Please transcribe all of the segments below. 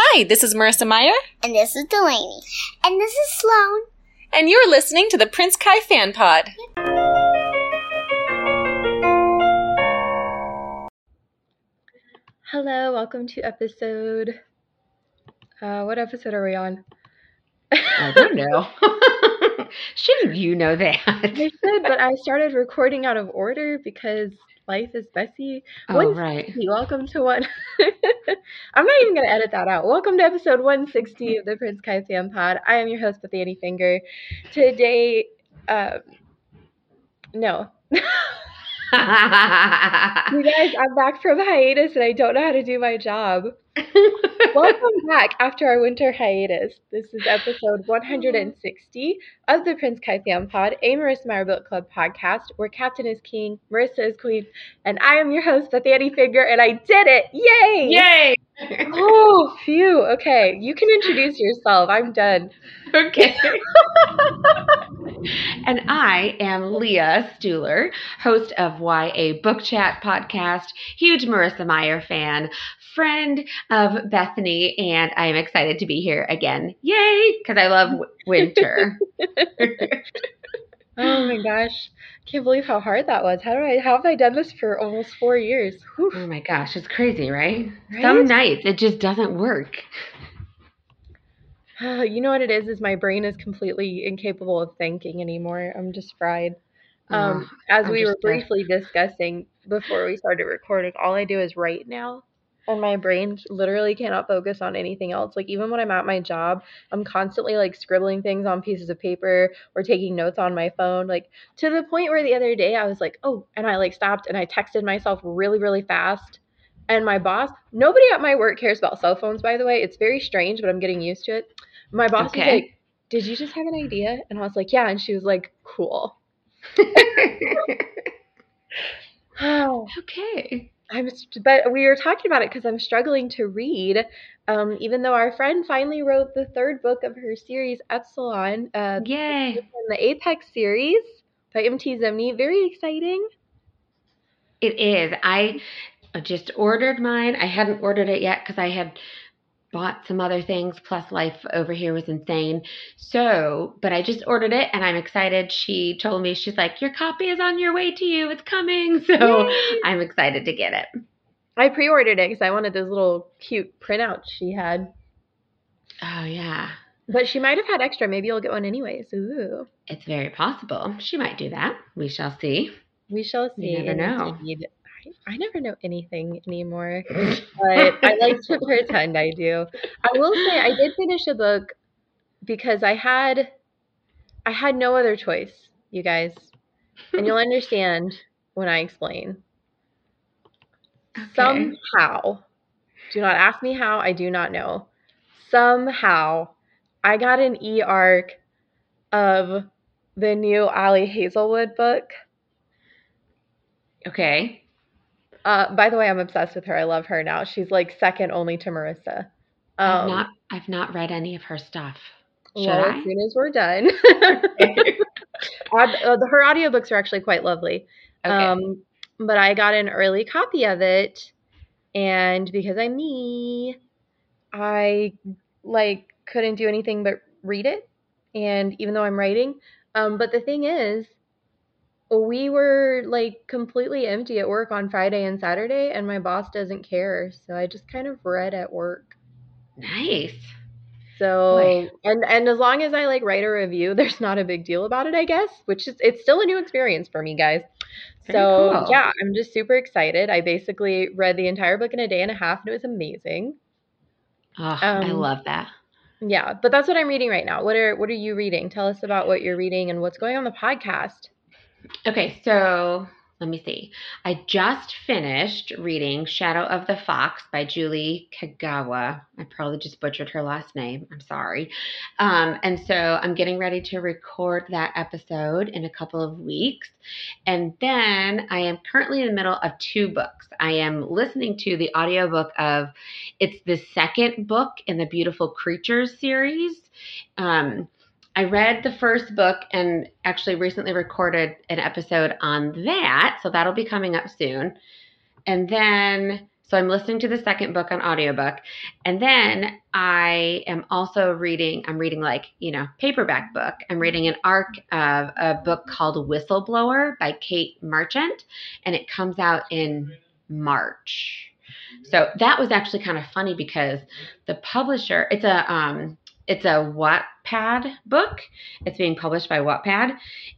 Hi, this is Marissa Meyer, And this is Delaney. And this is Sloan. and you're listening to the Prince Kai Fan Pod. Hello, welcome to episode. Uh, what episode are we on? I don't know. Shouldn't you know that? I should, but I started recording out of order because life is Bessie. Oh, right. Welcome to one. I'm not even going to edit that out. Welcome to episode 160 of the Prince Kai Fan Pod. I am your host, Bethanie Finger. Today, um, no. you guys, I'm back from hiatus and I don't know how to do my job. Welcome back after our winter hiatus. This is episode 160 of the Prince Kai Fan Pod, a Marissa Meyer Book Club podcast where Captain is king, Marissa is queen, and I am your host, the Bethanie Finger, and I did it! Yay! Yay! Oh, phew. Okay, you can introduce yourself. I'm done. okay. and I am Leah Stuhler, host of YA Book Chat podcast, huge Marissa Meyer fan, friend of Bethanie, and I am excited to be here again. Yay! Because I love winter. Oh my gosh. Can't believe how hard that was. How do I how have I done this for almost four years? Whew. oh my gosh, it's crazy, right? Right? Some nights it just doesn't work. you know what it is is my brain is completely incapable of thinking anymore. I'm just fried. Um, as we were briefly discussing before we started recording, all I do is write now. And my brain literally cannot focus on anything else. Like even when I'm at my job, I'm constantly like scribbling things on pieces of paper or taking notes on my phone. Like to the point where the other day I was like, oh, and I like stopped and I texted myself really, really fast. And my boss, nobody at my work cares about cell phones, by the way. It's very strange, but I'm getting used to it. My boss was like, Did you just have an idea? And I was like, Yeah. And she was like, Cool. Oh, okay. I'm, but we were talking about it because I'm struggling to read. Um, even though our friend finally wrote the third book of her series, Epsilon, uh, Yay. in the Apex series by MT Zimney. Very exciting. It is. I just ordered mine. I hadn't ordered it yet because I had bought some other things. Plus, life over here was insane. So, but I just ordered it and I'm excited. She told me, she's like, Your copy is on your way to you. It's coming. So Yay. I'm excited to get it. I pre-ordered it because I wanted those little cute printouts she had. Oh, yeah. But she might have had extra. Maybe you'll get one anyways. Ooh. It's very possible. She might do that. We shall see. We shall see. You never know. indeed. I, never know anything anymore, but I like to pretend I do. I will say I did finish a book because I had I had no other choice, you guys, and you'll understand when I explain. Somehow, do not ask me how. I do not know. Somehow, I got an e arc of the new Ali Hazelwood book. Okay. Uh, by the way, I'm obsessed with her. I love her now. She's like second only to Marissa. I've Um, not I've not read any of her stuff. Should well, I? as soon as we're done, uh, her audiobooks are actually quite lovely. Okay. Um, but I got an early copy of it, and because I'm me, I like couldn't do anything but read it. And even though I'm writing, um, but the thing is, we were like completely empty at work on Friday and Saturday, and my boss doesn't care, so I just kind of read at work. nice. So Boy. and and as long as I like write a review, there's not a big deal about it, I guess. Which is it's still a new experience for me, guys. Very so cool. yeah, I'm just super excited. I basically read the entire book in a day and a half, and it was amazing. Oh, I Um, love that. Yeah, but that's what I'm reading right now. What are what are you reading? Tell us about what you're reading and what's going on the podcast. Okay, so let me see. I just finished reading Shadow of the Fox by Julie Kagawa. I probably just butchered her last name. I'm sorry. Um, and so I'm getting ready to record that episode in a couple of weeks. And then I am currently in the middle of two books. I am listening to the audiobook of it's the second book in the Beautiful Creatures series. Um, I read the first book and actually recently recorded an episode on that. So that'll be coming up soon. And then So I'm listening to the second book on audiobook. And then I am also reading, I'm reading like, you know, paperback book. I'm reading an arc of a book called Whistleblower by Kate Merchant. and it comes out in March. So that was actually kind of funny because the publisher, it's a um it's a Wattpad book. It's being published by Wattpad.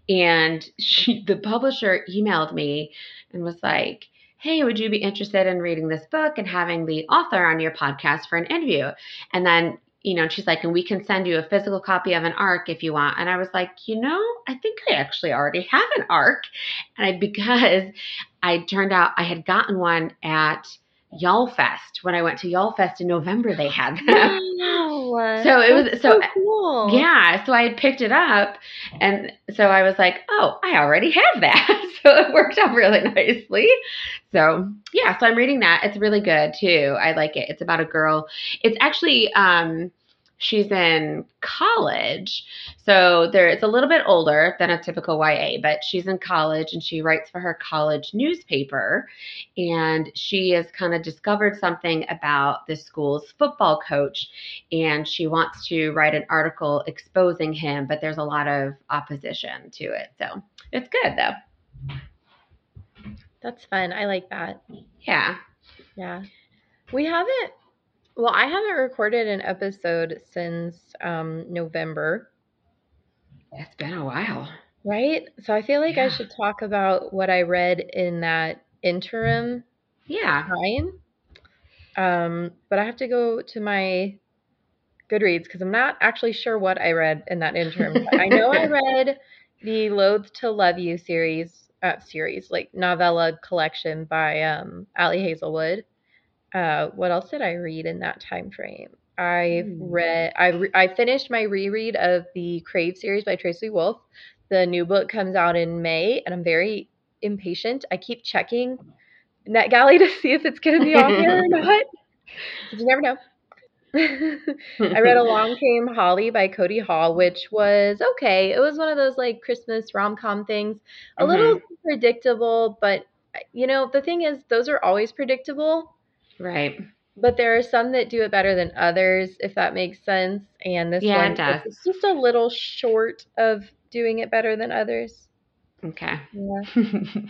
And she, the publisher emailed me and was like, Hey, would you be interested in reading this book and having the author on your podcast for an interview? And then, you know, she's like, and we can send you a physical copy of an arc if you want. And I was like, you know, I think I actually already have an arc. And I, because I turned out I had gotten one at YALLFest. When I went to YALLFest in November, they had them. Wow. So it was That's so, cool. yeah. So I had picked it up, and so I was like, oh, I already have that. so it worked out really nicely. So yeah, so I'm reading that. It's really good too. I like it. It's about a girl. It's actually um she's in college. So there it's a little bit older than a typical YA, but she's in college and she writes for her college newspaper and she has kind of discovered something about the school's football coach and she wants to write an article exposing him, but there's a lot of opposition to it. So it's good though. That's fun. I like that. Yeah. Yeah. We haven't well, I haven't recorded an episode since um November, It's been a while. right? So I feel like I should talk about what I read in that interim Yeah. time. Um, but I have to go to my Goodreads because I'm not actually sure what I read in that interim. I know I read the Loath to Love You series, uh, series like novella collection by um, Ali Hazelwood. Uh, what else did I read in that time frame? I Hmm. read. I re- I finished my reread of the Crave series by Tracy Wolf. The new book comes out in May, and I'm very impatient. I keep checking NetGalley to see if it's going to be on there or not. You never know. I read Along Came Holly by Codi Hall, which was okay. It was one of those like Christmas rom com things. A little predictable, but you know, the thing is, those are always predictable, Right. but there are some that do it better than others, if that makes sense. And this Yeah, one it does. it's just a little short of doing it better than others. Okay. Yeah.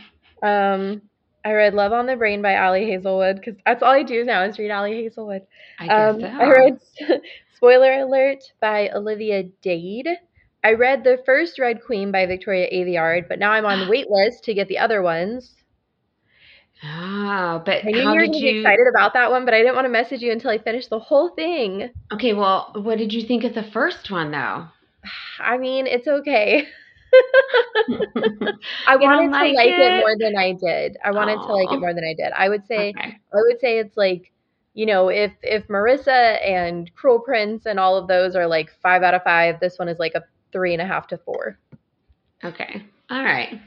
Um, I read Love on the Brain by Ali Hazelwood because that's all I do now is read Ali Hazelwood. I guess Um, so. I read Spoiler Alert by Olivia Dade. I read the first Red Queen by Victoria Aveyard, but now I'm on the wait list to get the other ones. Oh, but I knew you were did going to be you? excited about that one, but I didn't want to message you until I finished the whole thing. Okay, well, what did you think of the first one though? I mean, it's okay. I wanted to like like it? it? more than I did. I wanted to like it more than I did. I would say okay. I would say it's like, you know, if if Marissa and Cruel Prince and all of those are like five out of five, this one is like a three and a half to four. Okay. All right.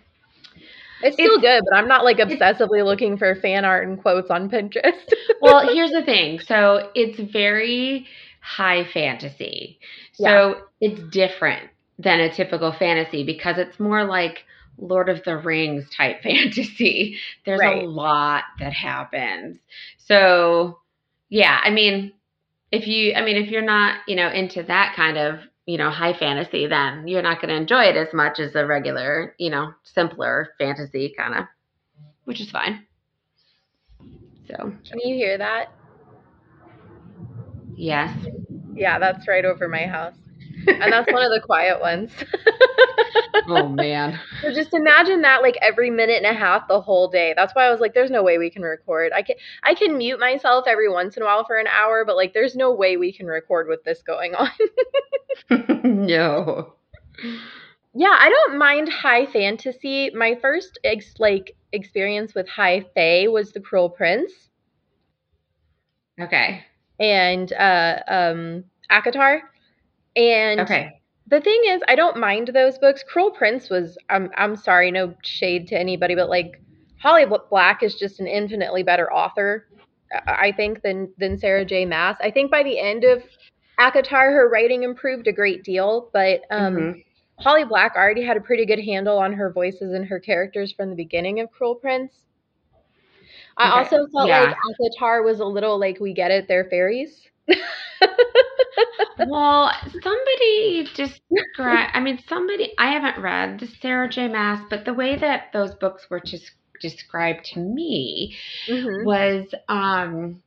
It's still It's- good, but I'm not like obsessively looking for fan art and quotes on Pinterest. Well, here's the thing. So it's very high fantasy. So it's different than a typical fantasy because it's more like Lord of the Rings type fantasy. There's Right. a lot that happens. So yeah, I mean, if you, I mean, if you're not, you know, into that kind of, you know, high fantasy, then you're not going to enjoy it as much as a regular, you know, simpler fantasy kind of, which is fine. So Can you hear that? yes. Yeah, that's right over my house. And that's one of the quiet ones. Oh man. So just imagine that like every minute and a half the whole day. That's why I was like, there's no way we can record. I can I can mute myself every once in a while for an hour, but like there's no way we can record with this going on. no. yeah, I don't mind high fantasy. My first ex- like experience with high fae was The Cruel Prince Okay. and uh um ACOTAR. And Okay. the thing is, I don't mind those books. Cruel Prince was I'm I'm sorry, no shade to anybody, but like Holly Black is just an infinitely better author, I think, than than Sarah J. Maas. I think by the end of ACOTAR, her writing improved a great deal, but um, Mhm. Holly Black already had a pretty good handle on her voices and her characters from the beginning of Cruel Prince. I Okay. also felt Yeah. like ACOTAR was a little like we get it, they're fairies. Well, somebody describe. I mean, somebody. I haven't read the Sarah J. Maas, but the way that those books were just described to me Mhm. was um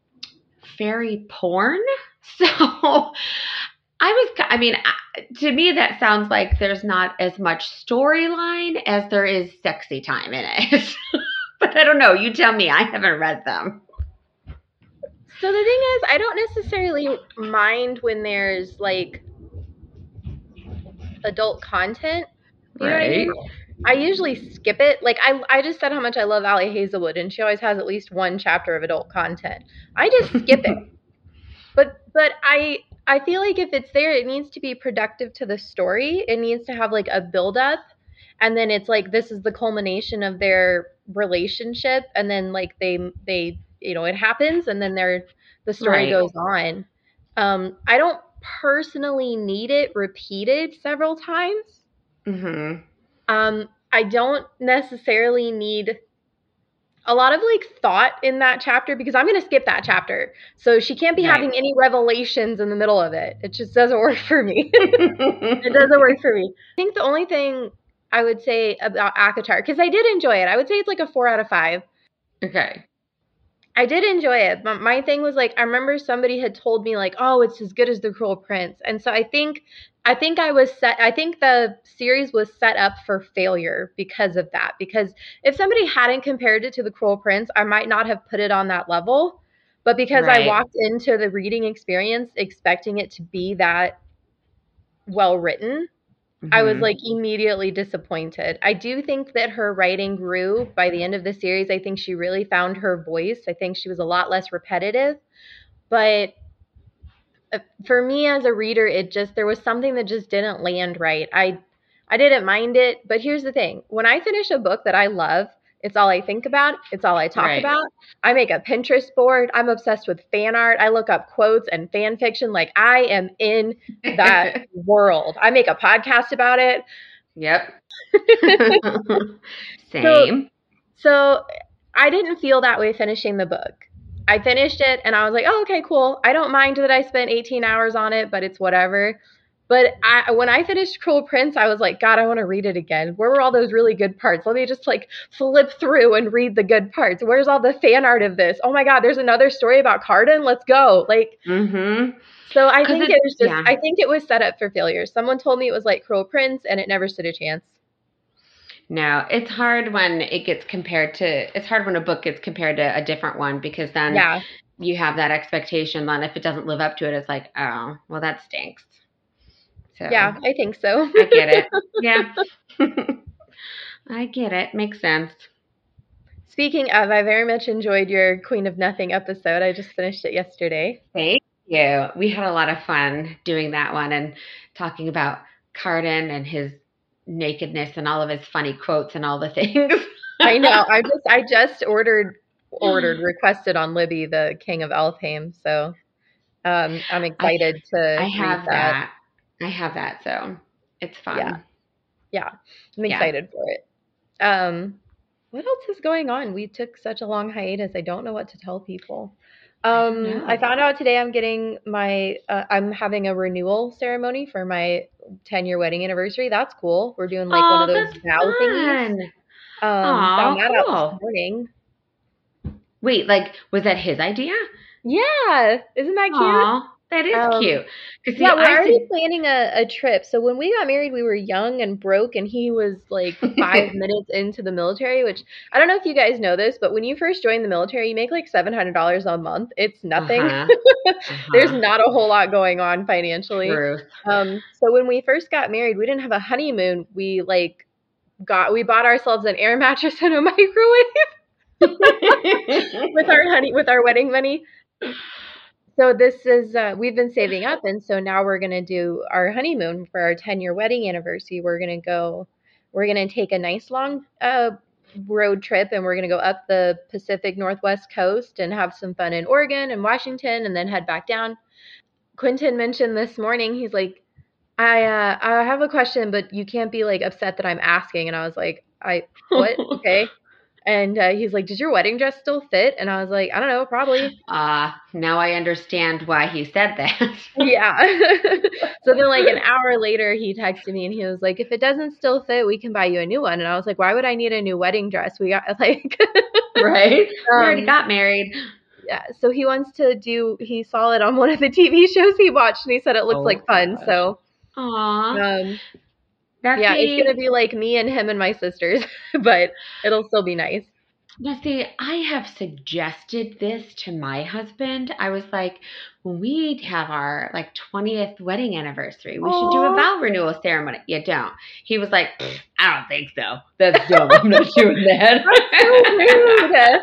fairy porn. So I was. I mean, to me, that sounds like there's not as much storyline as there is sexy time in it. but I don't know. You tell me. I haven't read them. So the thing is, I don't necessarily mind when there's like adult content. You know what I mean? I usually skip it. Like I, I just said how much I love Ali Hazelwood, and she always has at least one chapter of adult content. I just skip it. But but I I feel like if it's there, it needs to be productive to the story. It needs to have like a build up, and then it's like this is the culmination of their relationship, and then like they they you know it happens, and then their the story Right. goes on. Um, I don't personally need it repeated several times. Mm-hmm. Um, I don't necessarily need a lot of like thought in that chapter because I'm going to skip that chapter. So she can't be Right. having any revelations in the middle of it. It just doesn't work for me. it doesn't work for me. I think the only thing I would say about ACOTAR, because I did enjoy it, I would say it's like a four out of five. okay. I did enjoy it. But my thing was like I remember somebody had told me like, "Oh, it's as good as The Cruel Prince." And so I think I think I was set I think the series was set up for failure because of that. Because if somebody hadn't compared it to The Cruel Prince, I might not have put it on that level. But because I walked into the reading experience expecting it to be that well written, I was Mhm. like immediately disappointed. I do think that her writing grew by the end of the series. I think she really found her voice. I think she was a lot less repetitive. But uh, for me as a reader, it just there was something that just didn't land right. I I didn't mind it, but here's the thing. When I finish a book that I love, it's all I think about, it's all I talk Right. about. I make a Pinterest board. I'm obsessed with fan art. I look up quotes and fan fiction like I am in that world. I make a podcast about it. Yep. Same. So I didn't feel that way finishing the book. I finished it and I was like, oh, okay, cool. I don't mind that I spent 18 hours on it, but it's whatever. But I, when I finished Cruel Prince, I was like, God, I want to read it again. Where were all those really good parts? Let me just like flip through and read the good parts. Where's all the fan art of this? Oh my God, there's another story about Cardan. Let's go. Like, mm-hmm. so I think it- it was just, yeah. I think it was set up for failure. Someone told me it was like Cruel Prince and it never stood a chance. No, it's hard when it gets compared to. It's hard when a book gets compared to a different one because then Yeah. you have that expectation. Then if it doesn't live up to it, it's like, oh, well, that stinks. So Yeah, I think so. I get it. Yeah, I get it. Makes sense. Speaking of, I very much enjoyed your Queen of Nothing episode. I just finished it yesterday. Thank you. We had a lot of fun doing that one and talking about Cardan and his nakedness and all of his funny quotes and all the things. I know. I just I just ordered ordered requested on Libby the King of Elfhame, so um, I'm excited to I have that. that. I have that, so it's fun. Yeah. Yeah, I'm Yeah. excited for it. Um, what else is going on? We took such a long hiatus. I don't know what to tell people. Um, know. I found out today I'm getting my uh, I'm having a renewal ceremony for my 10 year wedding anniversary. That's cool. We're doing like one of Oh, those vow thingies. Um, Aw, found that out this morning. Wait, like was that his idea? Yeah, isn't that cute? Aw, that is Um, cute. Yeah, we're I already planning a, a trip. So when we got married, we were young and broke, and he was like five minutes into the military. Which I don't know if you guys know this, but when you first join the military, you make like seven hundred dollars a month. It's nothing. Uh-huh, There's uh-huh. not a whole lot going on financially. Um, so when we first got married, we didn't have a honeymoon. We like got we bought ourselves an air mattress and a microwave with our honey with our wedding money. So this is uh, we've been saving up, and so now we're gonna do our honeymoon for our ten year wedding anniversary. We're gonna go. We're gonna take a nice long uh, road trip, and we're gonna go up the Pacific Northwest coast and have some fun in Oregon and Washington, and then head back down. Quentin mentioned this morning. He's like, I uh, I have a question, but you can't be like upset that I'm asking. And I was like, I what? Okay. And uh, he's like, "Does your wedding dress still fit?" And I was like, "I don't know, probably." Uh, now I understand why he said that. yeah. so then, like an hour later, he texted me and he was like, "If it doesn't still fit, we can buy you a new one." And I was like, "Why would I need a new wedding dress? We got like." right? we already Um, got married. Yeah, so he wants to do. He saw it on one of the TV shows he watched, and he said it looks Oh like fun. gosh. So, Aw. um, Yeah, it's gonna be like me and him and my sisters, but it'll still be nice. Now, see, I have suggested this to my husband. I was like, when we have our like 20th wedding anniversary, we should do a vow renewal ceremony. You don't. He was like, I don't think so. That's dumb. I'm not doing that. Rude.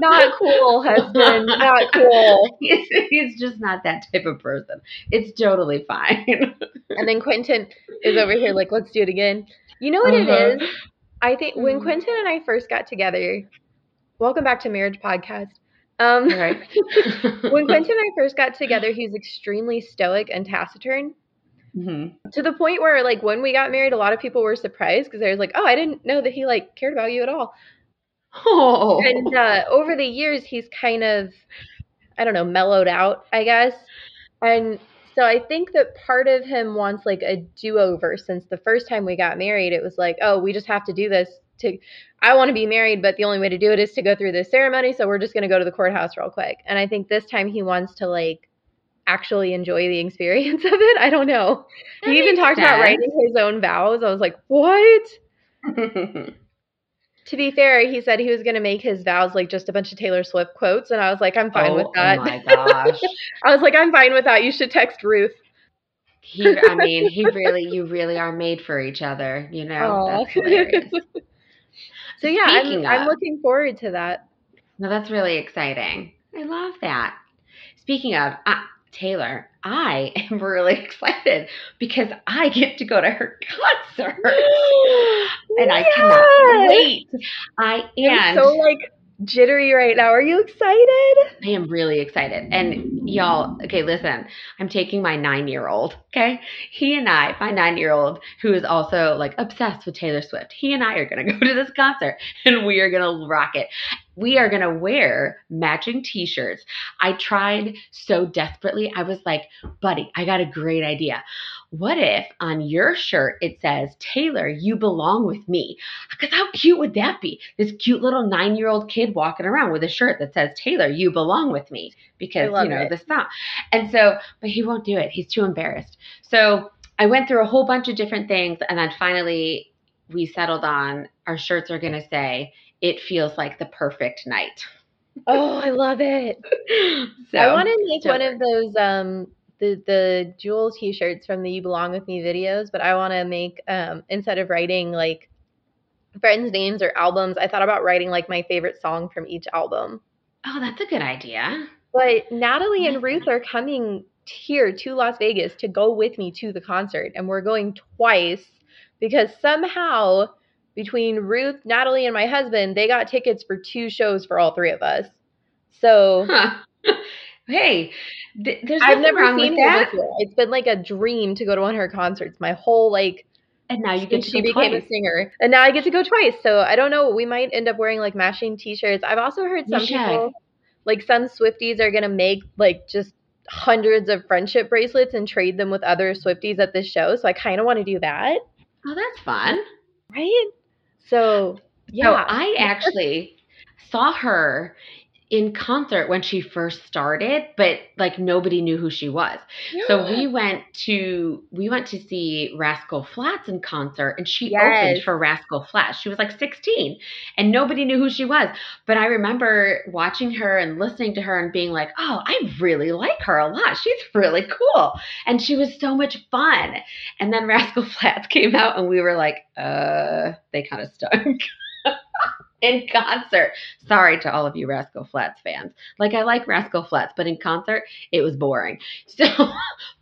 Not cool, husband. Not cool. he's, he's just not that type of person. It's totally fine. And then Quentin is over here like, let's do it again. You know what Uh-huh. it is? I think when Mhm. Quentin and I first got together, welcome back to Marriage Podcast. Um, right? when Quentin and I first got together, he was extremely stoic and taciturn. Mhm. to the point where like when we got married a lot of people were surprised because they was like oh i didn't know that he like cared about you at all Oh. and uh over the years he's kind of i don't know mellowed out i guess and so i think that part of him wants like a do-over. Since the first time we got married it was like oh we just have to do this to i want to be married but the only way to do it is to go through this ceremony so we're just going to go to the courthouse real quick. And i think this time he wants to like actually enjoy the experience of it. I don't know. That he even talked about writing his own vows. I was like, what? To be fair, he said he was going to make his vows like just a bunch of Taylor Swift quotes. And I was like, I'm fine with Oh, that. Oh my gosh. I was like, I'm fine with that. You should text Ruth. He, I mean, he really, you really are made for each other. You know. So yeah, I'm, Speaking I'm looking forward to that. No, that's really exciting. I love that. Speaking of uh, Taylor, I am really excited because I get to go to her concert, and I cannot Yes! wait. I I'm so like jittery right now. Are you excited? I am really excited. And y'all, okay, listen, I'm taking my nine year old, okay? He and I, my nine year old, who is also like obsessed with Taylor Swift, he and I are to go to this concert and we are to rock it. We are to wear matching t shirts. I tried so desperately. I was like, buddy, I got a great idea. What if on your shirt it says, Taylor, you belong with me? Because how cute would that be? This cute little nine year old kid walking around with a shirt that says, Taylor, you belong with me. Because, you know, it. the song. And so, but he won't do it. He's too embarrassed. So I went through a whole bunch of different things. And then finally, we settled on our shirts are going to say, it feels like the perfect night. Oh, I love it. So, I want to make one of those um the the jewel t-shirts from the You Belong With Me videos, but I want to make um instead of writing like friends' names or albums, I thought about writing like my favorite song from each album. Oh, that's a good idea. But Natalie and Ruth are coming here to Las Vegas to go with me to the concert, and we're going twice because somehow between Ruth, Natalie, and my husband, they got tickets for two shows for all three of us. So Huh. hey, th- there's I've never wrong seen with that. before. It's been like a dream to go to one of her concerts. My whole like And now you get to she go became twice. a singer, and now I get to go twice. So I don't know. We might end up wearing like matching T-shirts. I've also heard some people, like some Swifties, are gonna make like just hundreds of friendship bracelets and trade them with other Swifties at this show. So I kind of want to do that, Oh, that's fun. right? So yeah, So I actually saw her in concert when she first started, but like nobody knew who she was. So we went to we went to see Rascal Flatts in concert and she Yes. opened for Rascal Flatts. She was like 16 and nobody knew who she was. But I remember watching her and listening to her and being like, "Oh, I really like her a lot. She's really cool." And she was so much fun. And then Rascal Flatts came out and we were like, "Uh, they kind of stunk." in concert. Sorry to all of you Rascal Flatts fans. Like I like Rascal Flatts, but in concert it was boring. So,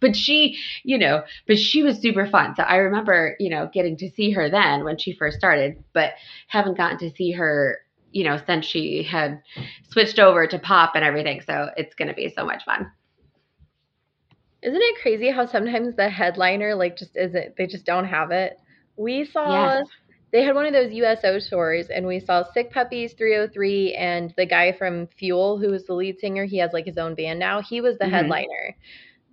but she, you know, but she was super fun. So I remember, you know, getting to see her then when she first started, but haven't gotten to see her, you know, since she had switched over to pop and everything. So it's going to be so much fun. Isn't it crazy how sometimes the headliner like just isn't they just don't have it? We saw Yes. They had one of those USO tours, and we saw Sick Puppies 303 and the guy from Fuel, who was the lead singer. He has like his own band now. He was the Mhm. headliner.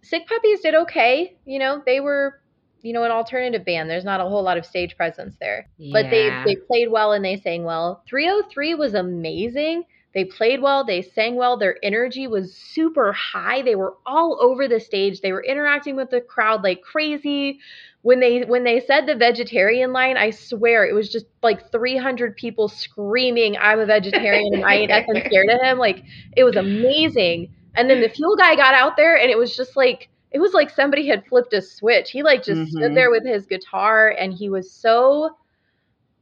Sick Puppies did okay. You know, they were, you know, an alternative band. There's not a whole lot of stage presence there. But they, they played well and they sang well. 303 was amazing. They played well, they sang well, their energy was super high. They were all over the stage. They were interacting with the crowd like crazy. When they when they said the vegetarian line, I swear it was just like 300 people screaming, "I'm a vegetarian and I ain't effing scared of him." Like it was amazing. And then the fuel guy got out there and it was just like it was like somebody had flipped a switch. He like just stood Mhm. there with his guitar and he was so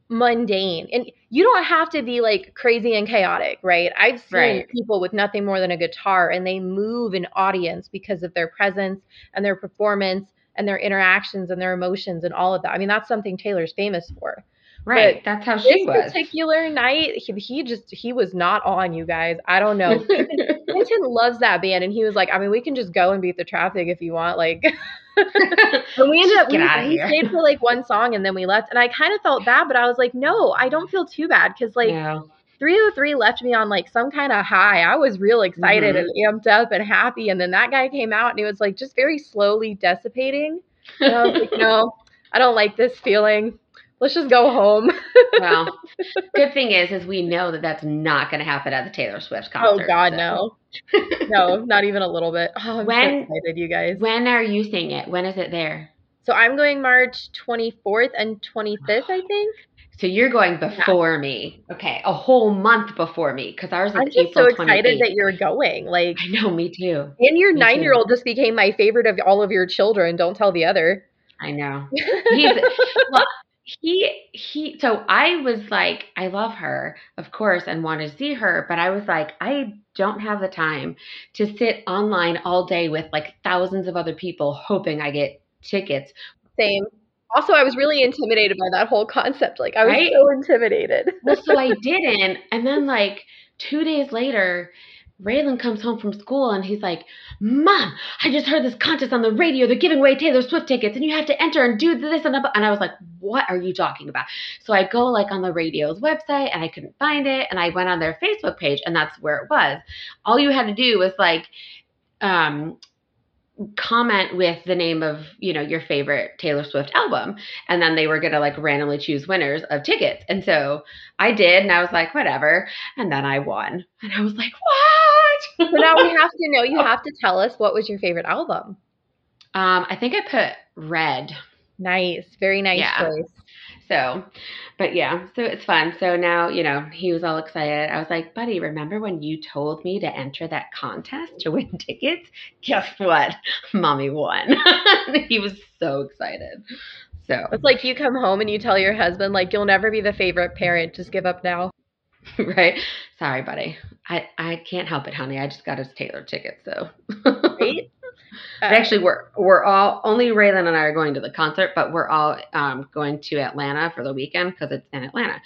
mundane. And you don't have to be like crazy and chaotic, right? I've seen Right. people with nothing more than a guitar and they move an audience because of their presence and their performance and their interactions and their emotions and all of that. I mean, that's something Taylor's famous for. Right. but That's how This she was. particular night, he, he just he was not on you guys. I don't know. Clinton loves that band, and he was like, I mean, we can just go and beat the traffic if you want. Like, and we ended up we, we stayed for like one song, and then we left. And I kind of felt bad, but I was like, no, I don't feel too bad because like no. 303 left me on like some kind of high. I was real excited Mhm. and amped up and happy, and then that guy came out, and he was like just very slowly dissipating. And I was like, no, I don't like this feeling. Let's just go home. well, good thing is, is we know that that's not going to happen at the Taylor Swift oh, concert. Oh. God, so. no, no, not even a little bit. Oh, I'm When- so excited, you guys. When are you seeing it? When is it there? So I'm going March 24th and 25th, I think. So you're going before me. Okay, a whole month before me because ours is I'm just April so excited 28th. that you're going. Like, I know, me too. and your Me nine year old just became my favorite of all of your children. Don't tell the other. I know. He's well, he he. So I was like, I love her, of course, and want to see her, but I was like, I don't have the time to sit online all day with like thousands of other people hoping I get tickets. Same. Also, I was really intimidated by that whole concept. Like, I was Right? so intimidated. Well, so I didn't, and then like two days later. Raylan comes home from school and he's like, Mom, I just heard this contest on the radio. They're giving away Taylor Swift tickets and you have to enter and do this and that. And I was like, What are you talking about? So I go like on the radio's website and I couldn't find it. And I went on their Facebook page and that's where it was. All you had to do was like, um, comment with the name of you know your favorite Taylor Swift album and then they were going to like randomly choose winners of tickets and so I did and I was like whatever and then I won and I was like what So now we have to know. You have to tell us what was your favorite album. um I think I put red Nice, very nice Yeah. choice. So but yeah so it's fun so now you know he was all excited I was like buddy remember when you told me to enter that contest to win tickets guess what mommy won he was so excited so It's like you come home and you tell your husband, like, you'll never be the favorite parent. Just give up now. right? Sorry, buddy. I, I can't help it, honey. I just got his Taylor ticket, so. Right? Uh, Actually, we're we're all only Raylan and I are going to the concert, but we're all um, going to Atlanta for the weekend because it's in Atlanta.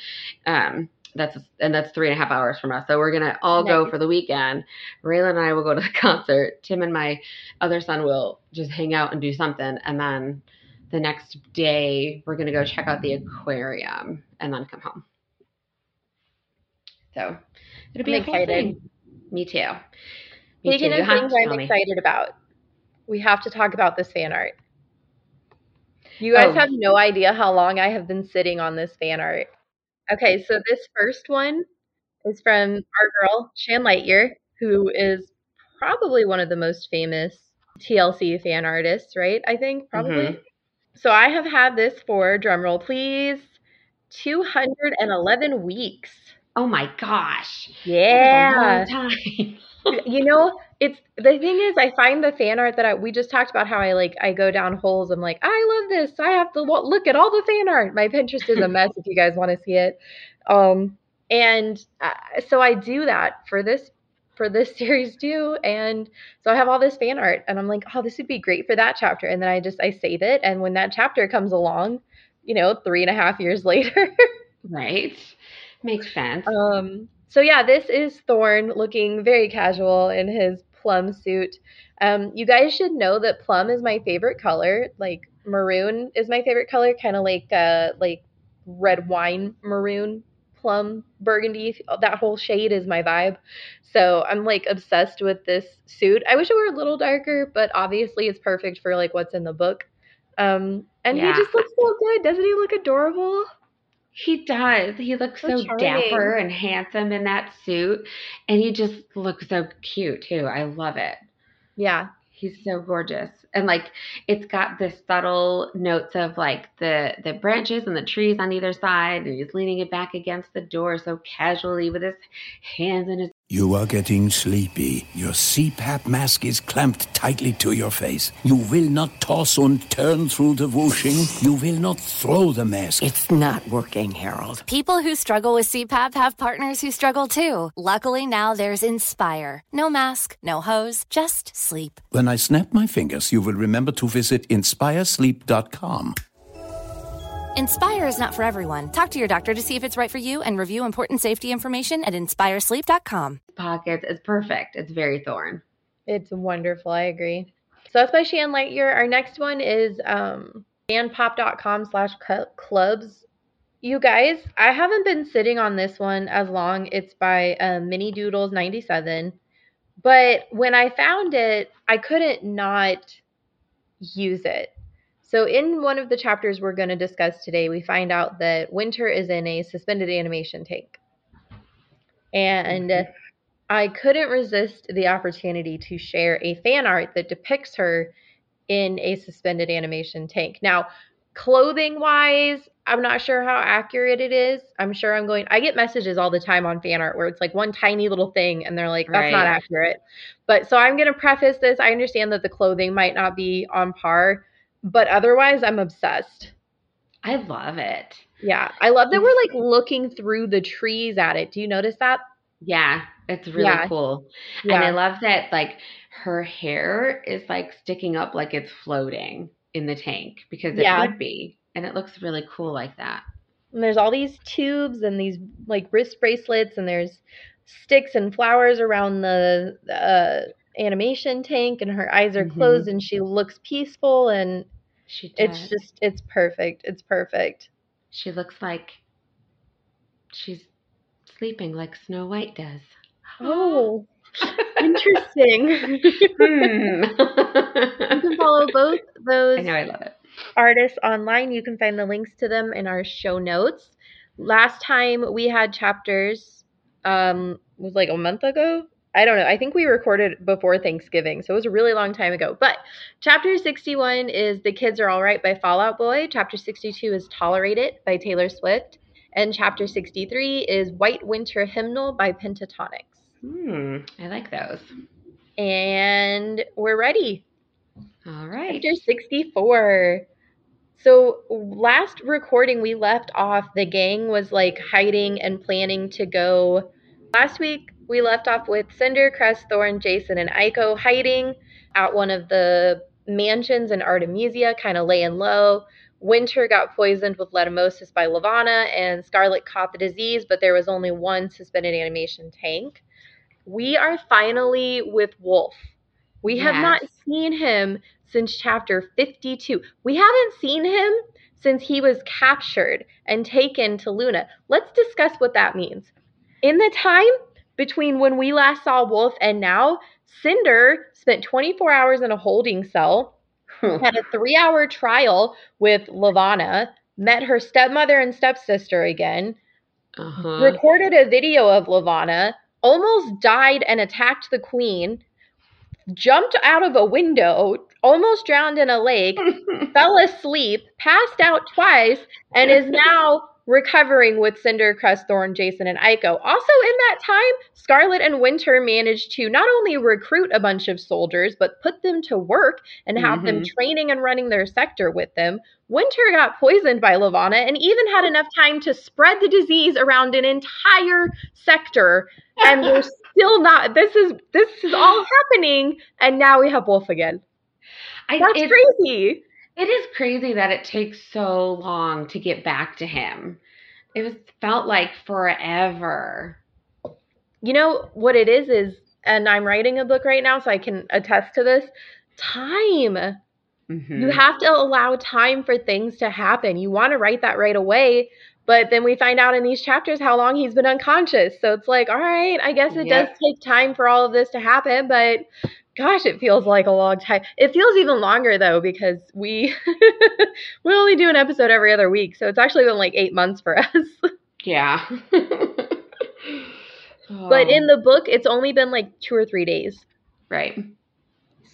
Um, that's and that's three and a half hours from us, so we're gonna all go for the weekend. Raylan and I will go to the concert. Tim and my other son will just hang out and do something, and then the next day we're gonna go check out the aquarium and then come home. So it'll be I'm a excited. thing. Me too. Me Speaking too. of things to I'm tell me. excited about, we have to talk about this fan art. You guys Oh. have no idea how long I have been sitting on this fan art. Okay, so this first one is from our girl, Shan Lightyear, who is probably one of the most famous TLC fan artists, right? I think, probably. Mhm. So I have had this for, drumroll please, 211 weeks. Oh my gosh. Yeah. A long time. you know it's the thing is i find the fan art that I, we just talked about how i like i go down holes i'm like i love this i have to look at all the fan art my pinterest is a mess if you guys want to see it um and uh, so i do that for this for this series too and so i have all this fan art and i'm like oh this would be great for that chapter and then i just i save it and when that chapter comes along you know three and a half years later right. Makes sense. Um, so yeah, this is Thorn looking very casual in his plum suit. Um, you guys should know that plum is my favorite color. Like maroon is my favorite color, kind of like uh like red wine maroon plum burgundy that whole shade is my vibe so i'm like obsessed with this suit i wish it were a little darker but obviously it's perfect for like what's in the book um and Yeah. he just looks so good doesn't he look adorable He does. He looks So so, dapper and handsome in that suit. And he just looks so cute, too. I love it. yeah He's so gorgeous. And like it's got the subtle notes of like the the branches and the trees on either side and he's leaning it back against the door so casually with his hands in his You are getting sleepy. Your CPAP mask is clamped tightly to your face. You will not toss and turn through the whooshing. You will not throw the mask. It's not working, Harold. People who struggle with CPAP have partners who struggle too. Luckily, now there's Inspire. No mask, no hose, just sleep. When I snap my fingers, you will remember to visit inspiresleep.com. Inspire is not for everyone. Talk to your doctor to see if it's right for you and review important safety information at inspiresleep.com. pockets. It's perfect. It's very Thorn. It's wonderful. I agree. So that's by Shan Lightyear. Our next one is um, fanpop.com slash clubs. You guys, I haven't been sitting on this one as long. It's by um, Mini Doodles 97. But when I found it, I couldn't not use it. So, in one of the chapters we're going to discuss today, we find out that Winter is in a suspended animation tank. And I couldn't resist the opportunity to share a fan art that depicts her in a suspended animation tank. Now, clothing wise, I'm not sure how accurate it is. I'm sure I'm going, I get messages all the time on fan art where it's like one tiny little thing and they're like, that's not accurate. But so I'm going to preface this. I understand that the clothing might not be on par, but otherwise, I'm obsessed. I love it. Yeah. I love that we're like looking through the trees at it. Do you notice that? Yeah, it's really Yeah. cool. Yeah. And I love that like her hair is like sticking up like it's floating in the tank because it Yeah. would be. And it looks really cool like that. And there's all these tubes and these like wrist bracelets, and there's sticks and flowers around the uh, animation tank, and her eyes are Mhm. closed, and she looks peaceful, and She does. it's just it's perfect. It's perfect. she looks like she's sleeping like Snow White does. Oh, interesting. Hmm. you can follow both those I know I love it. artists online. You can find the links to them in our show notes. Last time we had chapters um was like a month ago. I don't know. I think we recorded before Thanksgiving, so it was a really long time ago. But chapter 61 is The Kids Are All Right by Fall Out Boy. Chapter 62 is Tolerate It by Taylor Swift. And chapter 63 is White Winter Hymnal by Pentatonix. Hmm. I like those. And we're ready. All right. Chapter 64. So last recording we left off the gang was like hiding and planning to go. Last week we left off with Cinder, Cress, Thorn, Jacin, and Iko hiding at one of the mansions in Artemisia, kind of laying low. Winter got poisoned with letumosis by Levana, and Scarlet caught the disease, but there was only one suspended animation tank. We are finally with Wolf. We have not seen him since chapter 52. We haven't seen him since he was captured and taken to Luna. Let's discuss what that means. In the time between when we last saw Wolf and now, Cinder spent 24 hours in a holding cell, had a three hour trial with Levana, met her stepmother and stepsister again, Uh-huh. recorded a video of Levana, almost died and attacked the queen, jumped out of a window, almost drowned in a lake, fell asleep, passed out twice, and is now recovering with Cinder, Cress, Thorn, Jacin, and Iko. Also, in that time, Scarlet and Winter managed to not only recruit a bunch of soldiers, but put them to work and have them Mhm. training and running their sector with them. Winter got poisoned by Levana and even had enough time to spread the disease around an entire sector. And we're still not. This is this is all happening, and now we have Wolf again. I, That's crazy. It is crazy that it takes so long to get back to him. It was felt like forever. You know what it is is, and I'm writing a book right now, so I can attest to this. Time. Mhm. You have to allow time for things to happen. You want to write that right away, but then we find out in these chapters how long he's been unconscious. So it's like, all right, I guess it Yep. does take time for all of this to happen, but gosh, it feels like a long time. It feels even longer though because we we only do an episode every other week. So it's actually been like 8 months for us. Yeah. but in the oh. book it's only been like 2 or 3 days. right.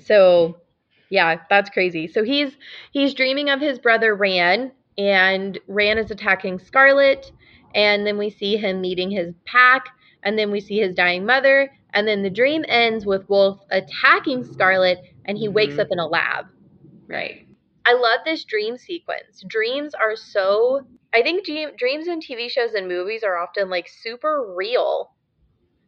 So, yeah, that's crazy. So he's he's dreaming of his brother Ran, and Ran is attacking Scarlet, and then we see him meeting his pack, and then we see his dying mother, and then the dream ends with Wolf attacking Scarlet, and he wakes Mhm. up in a lab. Right. I love this dream sequence. Dreams are so. I think dream, dreams in TV shows and movies are often like super real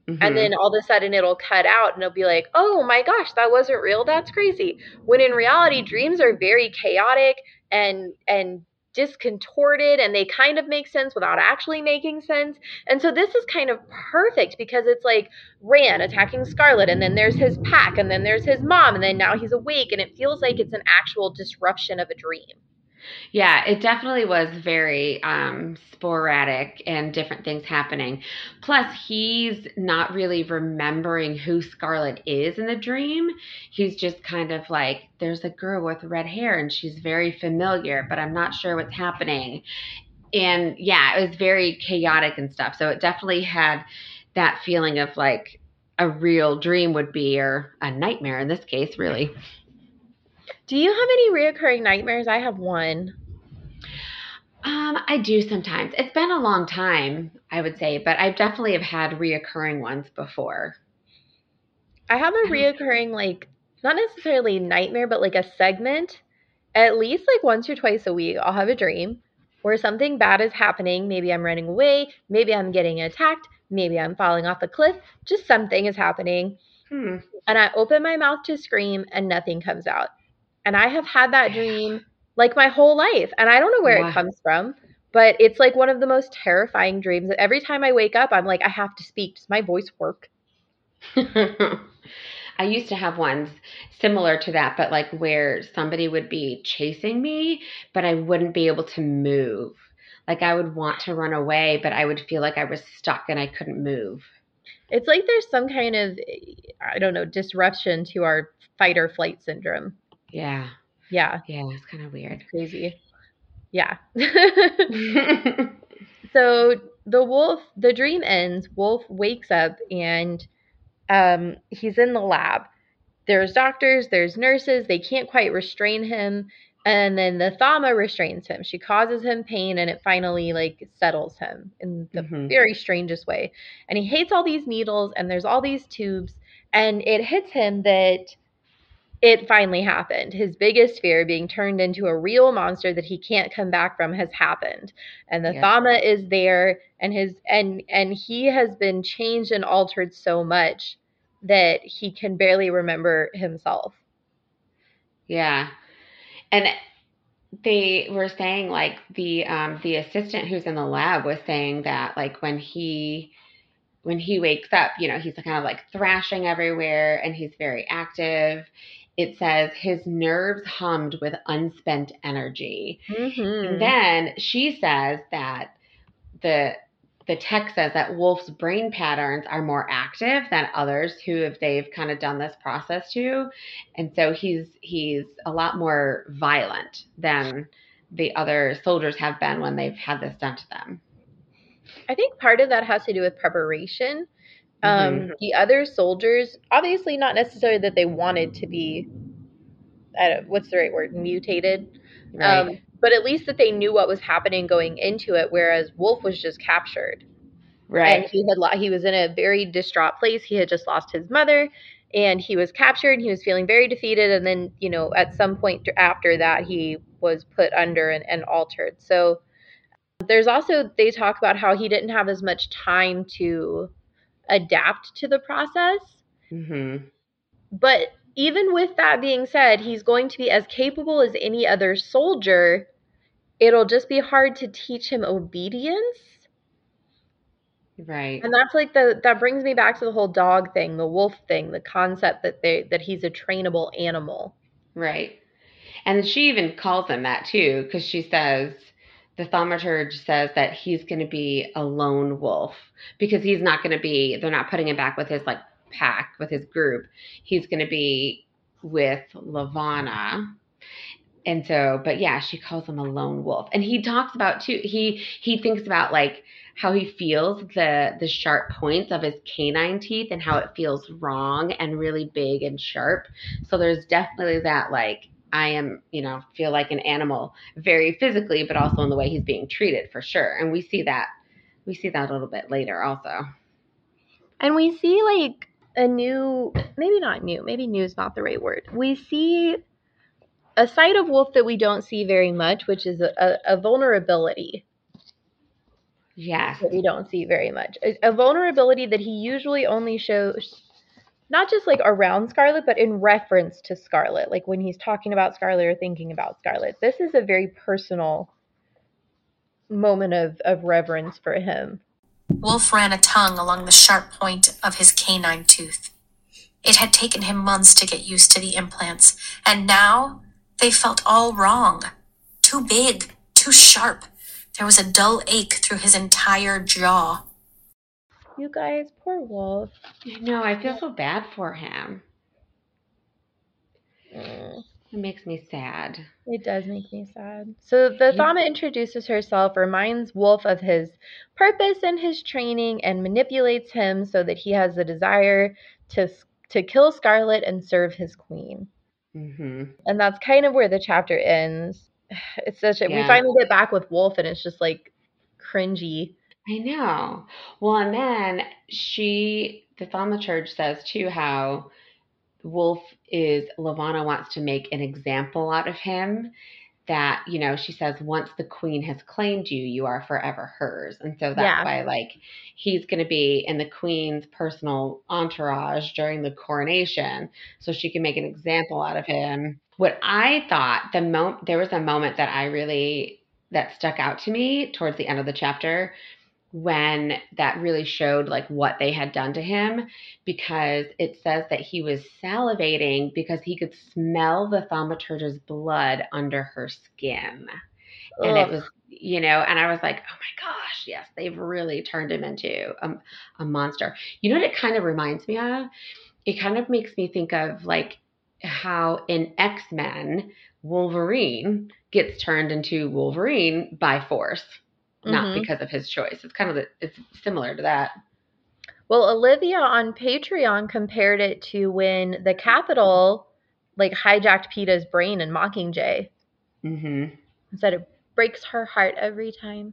Mhm. and then all of a sudden it'll cut out and it'll be like, oh my gosh, that wasn't real. That's crazy. When in reality, dreams are very chaotic and and discontorted and they kind of make sense without actually making sense. And so this is kind of perfect because it's like Ran attacking Scarlet and then there's his pack and then there's his mom and then now he's awake and it feels like it's an actual disruption of a dream. Yeah, it definitely was very um, sporadic and different things happening. Plus, he's not really remembering who Scarlet is in the dream. He's just kind of like, there's a girl with red hair and she's very familiar, but I'm not sure what's happening. And yeah, it was very chaotic and stuff. So it definitely had that feeling of like a real dream would be, or a nightmare in this case, really. Do you have any reoccurring nightmares? I have one. Um, I do sometimes. It's been a long time, I would say, but I definitely have had reoccurring ones before. I have a reoccurring, like, not necessarily nightmare, but like a segment. At least like once or twice a week, I'll have a dream where something bad is happening. Maybe I'm running away. Maybe I'm getting attacked. Maybe I'm falling off a cliff. Just something is happening. Hmm. And I open my mouth to scream and nothing comes out. And I have had that dream like my whole life. And I don't know where Wow. it comes from, but it's like one of the most terrifying dreams. Every time I wake up, I'm like, I have to speak. Does my voice work? I used to have ones similar to that, but like where somebody would be chasing me, but I wouldn't be able to move. Like I would want to run away, but I would feel like I was stuck and I couldn't move. It's like there's some kind of, eh, I don't know, disruption to our fight or flight syndrome. Yeah. Yeah, Yeah, it's kind of weird. crazy. Yeah. so the wolf, the dream ends. Wolf wakes up and um, he's in the lab. There's doctors, there's nurses. They can't quite restrain him. And then the thauma restrains him. She causes him pain and it finally like settles him in the Mhm. very strangest way. And he hates all these needles and there's all these tubes. And it hits him that it finally happened. His biggest fear, being turned into a real monster that he can't come back from, has happened. And the Yeah. thauma is there, and his and and he has been changed and altered so much that he can barely remember himself. Yeah. And they were saying like the um the assistant who's in the lab was saying that like when he when he wakes up, you know, he's kind of like thrashing everywhere and he's very active. It says his nerves hummed with unspent energy. Mm-hmm. And then she says that the the text says that Wolf's brain patterns are more active than others who have they've kind of done this process to. And so he's he's a lot more violent than the other soldiers have been when they've had this done to them. I think part of that has to do with preparation. Um, The other soldiers, obviously, not necessarily that they wanted to be, I don't, what's the right word, mutated, Right. um, but at least that they knew what was happening going into it. Whereas Wolf was just captured, right. and he had lo- he was in a very distraught place. He had just lost his mother, and he was captured. He was feeling very defeated. And then, you know, at some point after that, he was put under and, and altered. So there's also they talk about how he didn't have as much time to adapt to the process. Mhm. But even with that being said, he's going to be as capable as any other soldier. It'll just be hard to teach him obedience. Right. And that's like the that brings me back to the whole dog thing, the wolf thing, the concept that they that he's a trainable animal. Right. And she even calls him that too, because she says the thaumaturge says that he's going to be a lone wolf because he's not going to be. They're not putting him back with his like pack with his group. He's going to be with Levana. And so, but yeah, she calls him a lone wolf. And he talks about too, he he thinks about like how he feels the the sharp points of his canine teeth and how it feels wrong and really big and sharp. So there's definitely that like I am, you know, feel like an animal very physically, but also in the way he's being treated for sure. And we see that we see that a little bit later also. And we see like a new, maybe not new, maybe new is not the right word. We see a side of Wolf that we don't see very much, which is a, a, vulnerability Yes. that we don't see very much. A, a vulnerability that he usually only shows, not just like around Scarlet, but in reference to Scarlet, like when he's talking about Scarlet or thinking about Scarlet. This is a very personal moment of, of reverence for him. Wolf ran a tongue along the sharp point of his canine tooth. It had taken him months to get used to the implants, and now they felt all wrong. Too big, too sharp. There was a dull ache through his entire jaw. You guys, poor Wolf. No, I feel so bad for him. Mm. It makes me sad. It does make me sad. So the Yeah. thauma introduces herself, reminds Wolf of his purpose and his training, and manipulates him so that he has the desire to to kill Scarlet and serve his queen. Mm-hmm. And that's kind of where the chapter ends. It's such a we finally get back with Wolf, and it's just like cringy. I know. Well, and then she, the thaumaturge says too how Wolf is, Levana wants to make an example out of him. That, you know, she says, once the queen has claimed you, you are forever hers. And so that's Yeah. why, like, he's going to be in the queen's personal entourage during the coronation. So she can make an example out of him. What I thought, the moment, there was a moment that I really, that stuck out to me towards the end of the chapter when that really showed like what they had done to him because it says that he was salivating because he could smell the thaumaturge's blood under her skin. And it was you know and i was like oh my gosh yes they've really turned him into a, a monster. You know what it kind of reminds me of? It kind of makes me think of like how in x-men wolverine gets turned into wolverine by force not Mhm. because of his choice it's kind of the, it's similar to that Well, Olivia on Patreon compared it to when the Capitol like hijacked Peeta's brain in Mockingjay. Mm hmm and said it breaks her heart every time.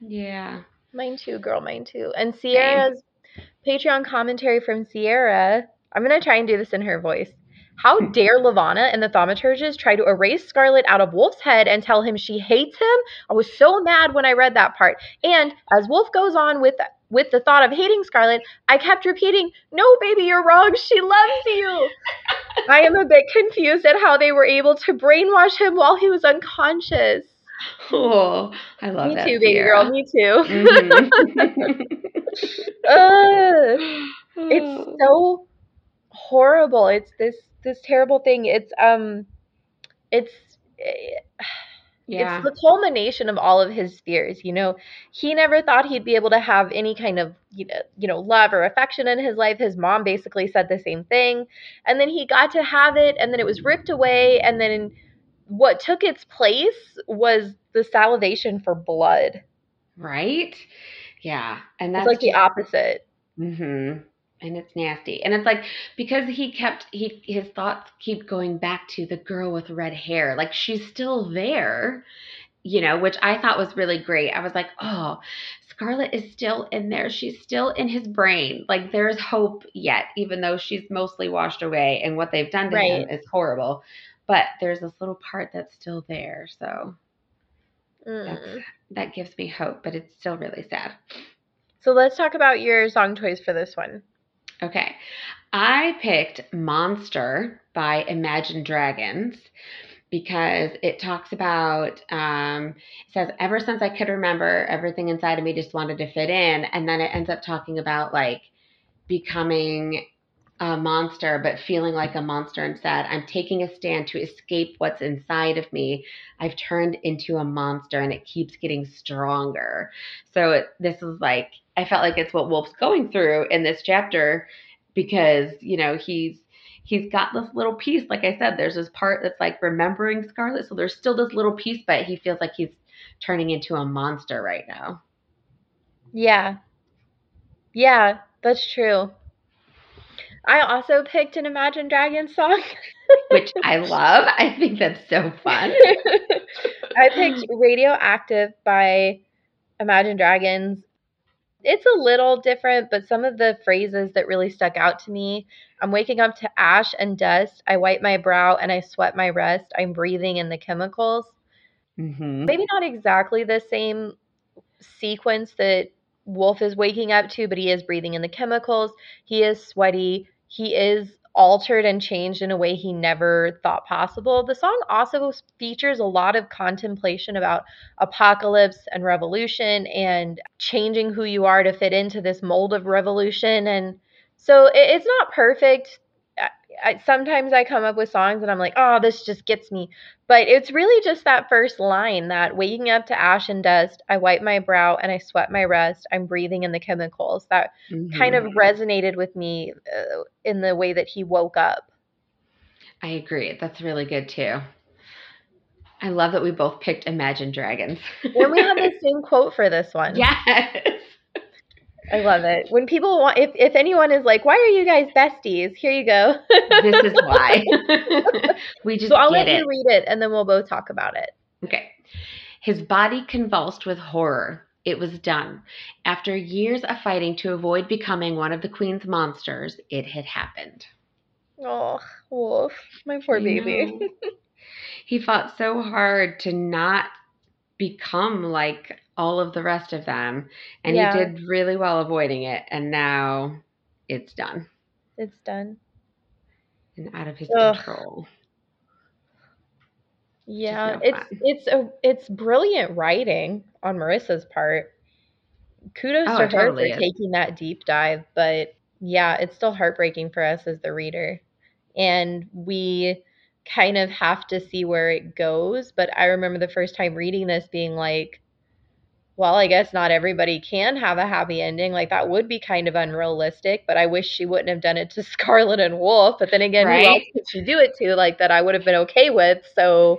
yeah Mine too, girl, mine too. And Sierra's Patreon commentary from Sierra. I'm gonna try and do this in her voice. How dare Levana and the thaumaturges try to erase Scarlet out of Wolf's head and tell him she hates him? I was so mad when I read that part. And as Wolf goes on with with the thought of hating Scarlet, I kept repeating, "No, baby, you're wrong. She loves you." I am a bit confused at how they were able to brainwash him while he was unconscious. oh i love Me that Me too, baby Sierra. girl. Me too. Mhm. Ugh. it's so horrible. It's this this terrible thing. It's um, it's eh, yeah it's the culmination of all of his fears. You know, he never thought he'd be able to have any kind of you know you know love or affection in his life. His mom basically said the same thing, and then he got to have it, and then it was ripped away, and then what took its place was the salivation for blood. right yeah and It's that's like the opposite. Mm-hmm. And it's nasty. And it's like because he kept he his thoughts keep going back to the girl with red hair. Like she's still there, you know, which I thought was really great. I was like, oh, Scarlet is still in there. She's still in his brain. Like there's hope yet, even though she's mostly washed away and what they've done to him is horrible. But there's this little part that's still there. So that's, Mm. that gives me hope, but it's still really sad. So let's talk about your song choice for this one. Okay. I picked Monster by Imagine Dragons because it talks about um it says ever since I could remember everything inside of me just wanted to fit in and then it ends up talking about like becoming a monster, but feeling like a monster instead. I'm taking a stand to escape what's inside of me. I've turned into a monster and it keeps getting stronger. So it, this is like, I felt like it's what Wolf's going through in this chapter because, you know, he's he's got this little piece like i said there's this part that's like remembering scarlet so there's still this little piece but he feels like he's turning into a monster right now Yeah. Yeah, that's true. I also picked an Imagine Dragons song. which i love i think that's so fun I picked Radioactive by Imagine Dragons. It's a little different, but some of the phrases that really stuck out to me I'm waking up to ash and dust. I wipe my brow and I sweat my rest. I'm breathing in the chemicals. hmm Maybe not exactly the same sequence that Wolf is waking up to, but he is breathing in the chemicals. He is sweaty. He is altered and changed in a way he never thought possible. The song also features a lot of contemplation about apocalypse and revolution and changing who you are to fit into this mold of revolution. And so it's not perfect. I, sometimes I come up with songs and I'm like, oh, this just gets me. But it's really just that first line that waking up to ash and dust, I wipe my brow and I sweat my rest. I'm breathing in the chemicals. That kind of resonated with me uh, in the way that he woke up. i agree that's really good too i love that we both picked imagine dragons And we have the same quote for this one. yes I love it. When people want, if, if anyone is like, why are you guys besties? Here you go. this is why we just so I'll let it you read it and then we'll both talk about it. Okay. His body convulsed with horror. It was done. After years of fighting to avoid becoming one of the queen's monsters, it had happened. Oh, Wolf, my poor I baby. know. he fought so hard to not become like all of the rest of them, and Yeah. he did really well avoiding it, and now it's done It's done. and out of his Ugh. control. Yeah, no it's fun. it's a it's brilliant writing on Marissa's part. Kudos Oh, to her totally for is. taking that deep dive, but yeah, it's still heartbreaking for us as the reader. And we kind of have to see where it goes, but I remember the first time reading this being like well, I guess not everybody can have a happy ending. Like that would be kind of unrealistic, but I wish she wouldn't have done it to Scarlet and Wolf. But then again, who Right? else could she do it to? Like that I would have been okay with. So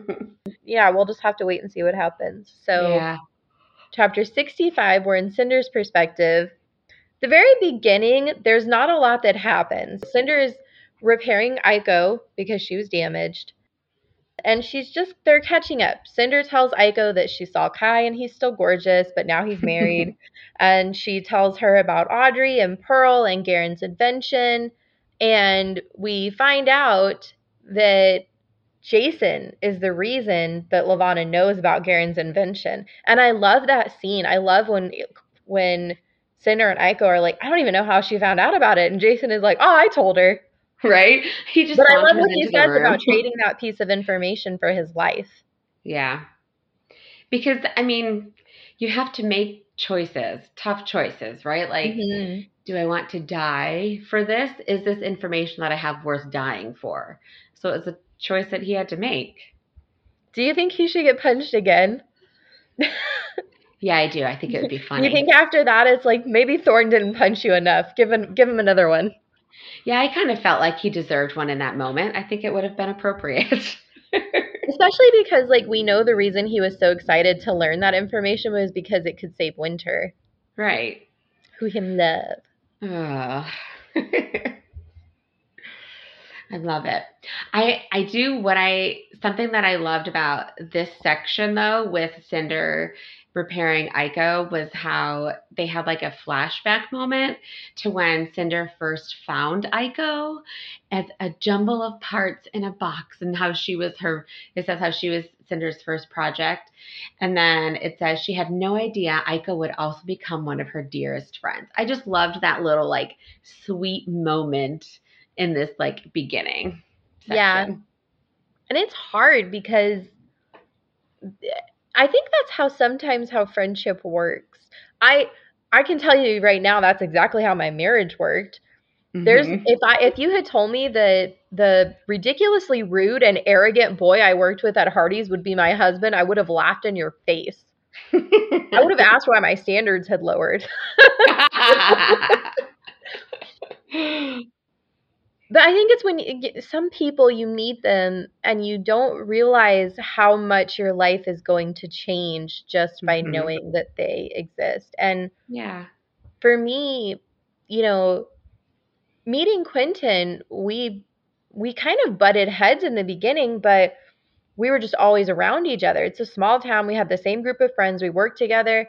yeah, we'll just have to wait and see what happens. So, yeah. chapter 65, we're in Cinder's perspective. The very beginning, there's not a lot that happens. Cinder is repairing Iko because she was damaged. And she's just, they're catching up. Cinder tells Iko that she saw Kai and he's still gorgeous, but now he's married. and she tells her about Adri and Pearl and Garan's invention. And we find out that Jacin is the reason that Levana knows about Garan's invention. And I love that scene. I love when when Cinder and Iko are like, I don't even know how she found out about it. And Jacin is like, Oh, I told her. Right? He just But I love what he says about trading that piece of information for his life. Yeah. Because, I mean, you have to make choices, tough choices, right? Like, Mhm. do I want to die for this? Is this information that I have worth dying for? So it's a choice that he had to make. Do you think he should get punched again? Yeah, I do. I think it would be funny. You think after that it's like maybe Thorn didn't punch you enough. Give him give him another one. Yeah, I kind of felt like he deserved one in that moment. I think it would have been appropriate. Especially because like we know the reason he was so excited to learn that information was because it could save Winter, right. who him love. Oh. I love it. I I do what I something that I loved about this section though with Cinder repairing Iko was how they had like a flashback moment to when Cinder first found Iko as a jumble of parts in a box and how she was her it says how she was Cinder's first project and then it says she had no idea Iko would also become one of her dearest friends. I just loved that little like sweet moment in this like beginning. Yeah. And it's hard because I think that's how sometimes how friendship works. I I can tell you right now that's exactly how my marriage worked. There's Mhm. if I if you had told me that the ridiculously rude and arrogant boy I worked with at Hardee's would be my husband, I would have laughed in your face. I would have asked why my standards had lowered. But I think it's when you get, some people you meet them and you don't realize how much your life is going to change just by Mhm. knowing that they exist. And yeah. for me, you know, meeting Quentin, we we kind of butted heads in the beginning, but we were just always around each other. It's a small town. We have the same group of friends. We work together.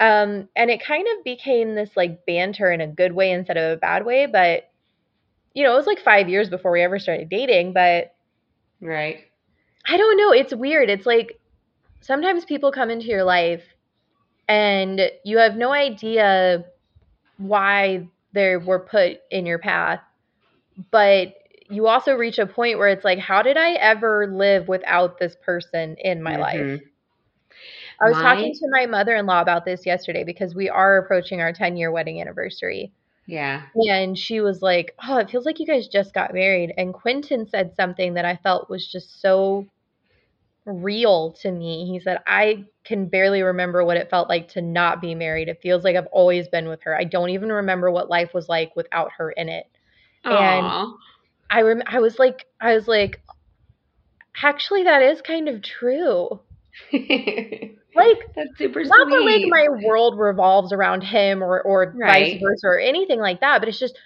Um, and it kind of became this like banter in a good way instead of a bad way. But you know, it was like five years before we ever started dating. But Right. I don't know. It's weird. It's like sometimes people come into your life and you have no idea why they were put in your path. But you also reach a point where it's like, how did I ever live without this person in my life? Mhm. I was My- talking to my mother in law about this yesterday because we are approaching our 10 year wedding anniversary. Yeah. And she was like, Oh, it feels like you guys just got married. And Quentin said something that I felt was just so real to me. He said, I can barely remember what it felt like to not be married. It feels like I've always been with her. I don't even remember what life was like without her in it. And I rem- I was like I was like actually that is kind of true. Like That's super not that like my world revolves around him or or vice versa or anything like that but it's just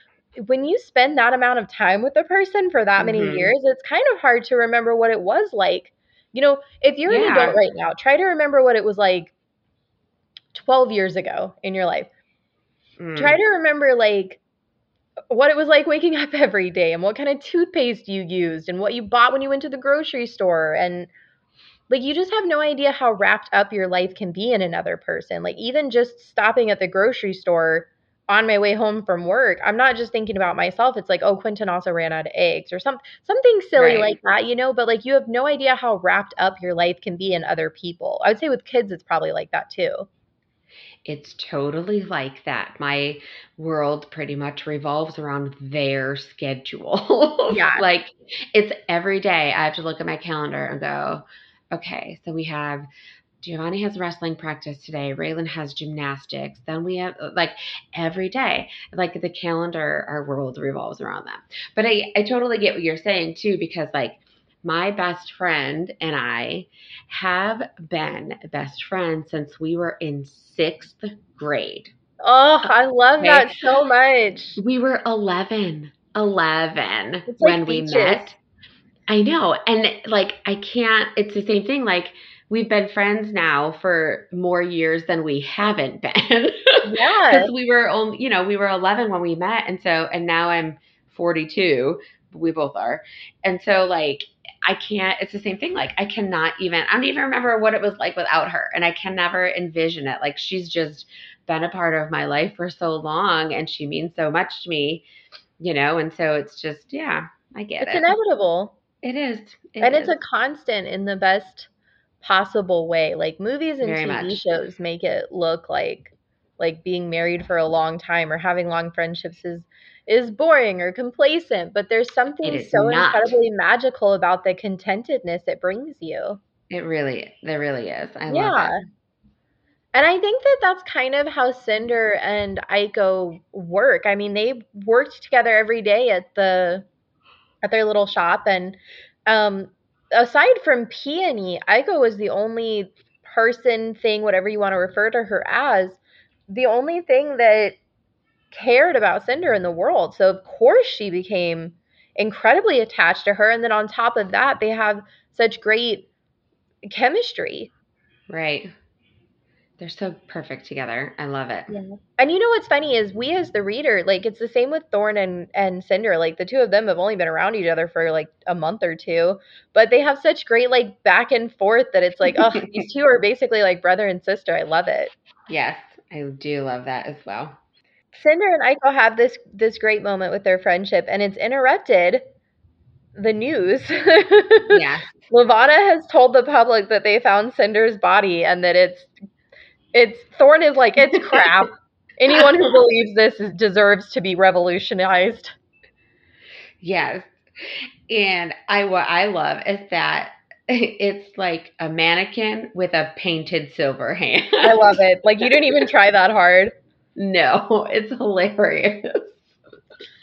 when you spend that amount of time with a person for that many Mhm. years it's kind of hard to remember what it was like. You know if you're an adult right now try to remember what it was like 12 years ago in your life. Mm. try to remember like what it was like waking up every day and what kind of toothpaste you used and what you bought when you went to the grocery store and like you just have no idea how wrapped up your life can be in another person like even just stopping at the grocery store on my way home from work i'm not just thinking about myself it's like oh quentin also ran out of eggs or some something silly Right. like that you know but like you have no idea how wrapped up your life can be in other people i would say with kids it's probably like that too It's totally like that. My world pretty much revolves around their schedule. Yeah. like it's every day I have to look at my calendar and go, okay, so we have Giovanni has wrestling practice today. Raylan has gymnastics. Then we have like every day, like the calendar, our world revolves around that. But I, I totally get what you're saying too, because like my best friend and I have been best friends since we were in sixth grade. oh i love Okay. that so much We were 11, 11 like when we met. I know. And like, I can't, it's the same thing. Like, we've been friends now for more years than we haven't been. yeah Because we were only, you know, we were 11 when we met. And so, and now I'm 42. We both are. And so, like, I can't, it's the same thing. Like, I cannot even, I don't even remember what it was like without her. And I can never envision it. Like, she's just been a part of my life for so long and she means so much to me, you know? And so it's just, yeah, I get it's it. inevitable It is. It and it's a constant in the best possible way like movies and Very tv much. shows make it look like like being married for a long time or having long friendships is is boring or complacent but there's something so not. incredibly magical about the contentedness it brings you It really, there really is. I yeah love it. Yeah. And i think that that's kind of how cinder and iko work i mean they worked together every day at the at their little shop. And um aside from peony iko was the only person thing whatever you want to refer to her as the only thing that cared about cinder in the world. So of course she became incredibly attached to her. And then on top of that they have such great chemistry. Right. They're so perfect together. I love it. Yeah. And you know what's funny is we as the reader, like it's the same with Thorn and and Cinder. Like the two of them have only been around each other for like a month or two, but they have such great like back and forth that it's like, oh, these two are basically like brother and sister. I love it. Yes, I do love that as well. Cinder and Iko have this this great moment with their friendship, and it's interrupted. The news. yeah. Levana has told the public that they found Cinder's body and that it's it's Thorn is like it's crap. Anyone who believes this is, deserves to be revolutionized. Yes. And I what I love is that it's like a mannequin with a painted silver hand. I love it. Like you didn't even try that hard. No, it's hilarious.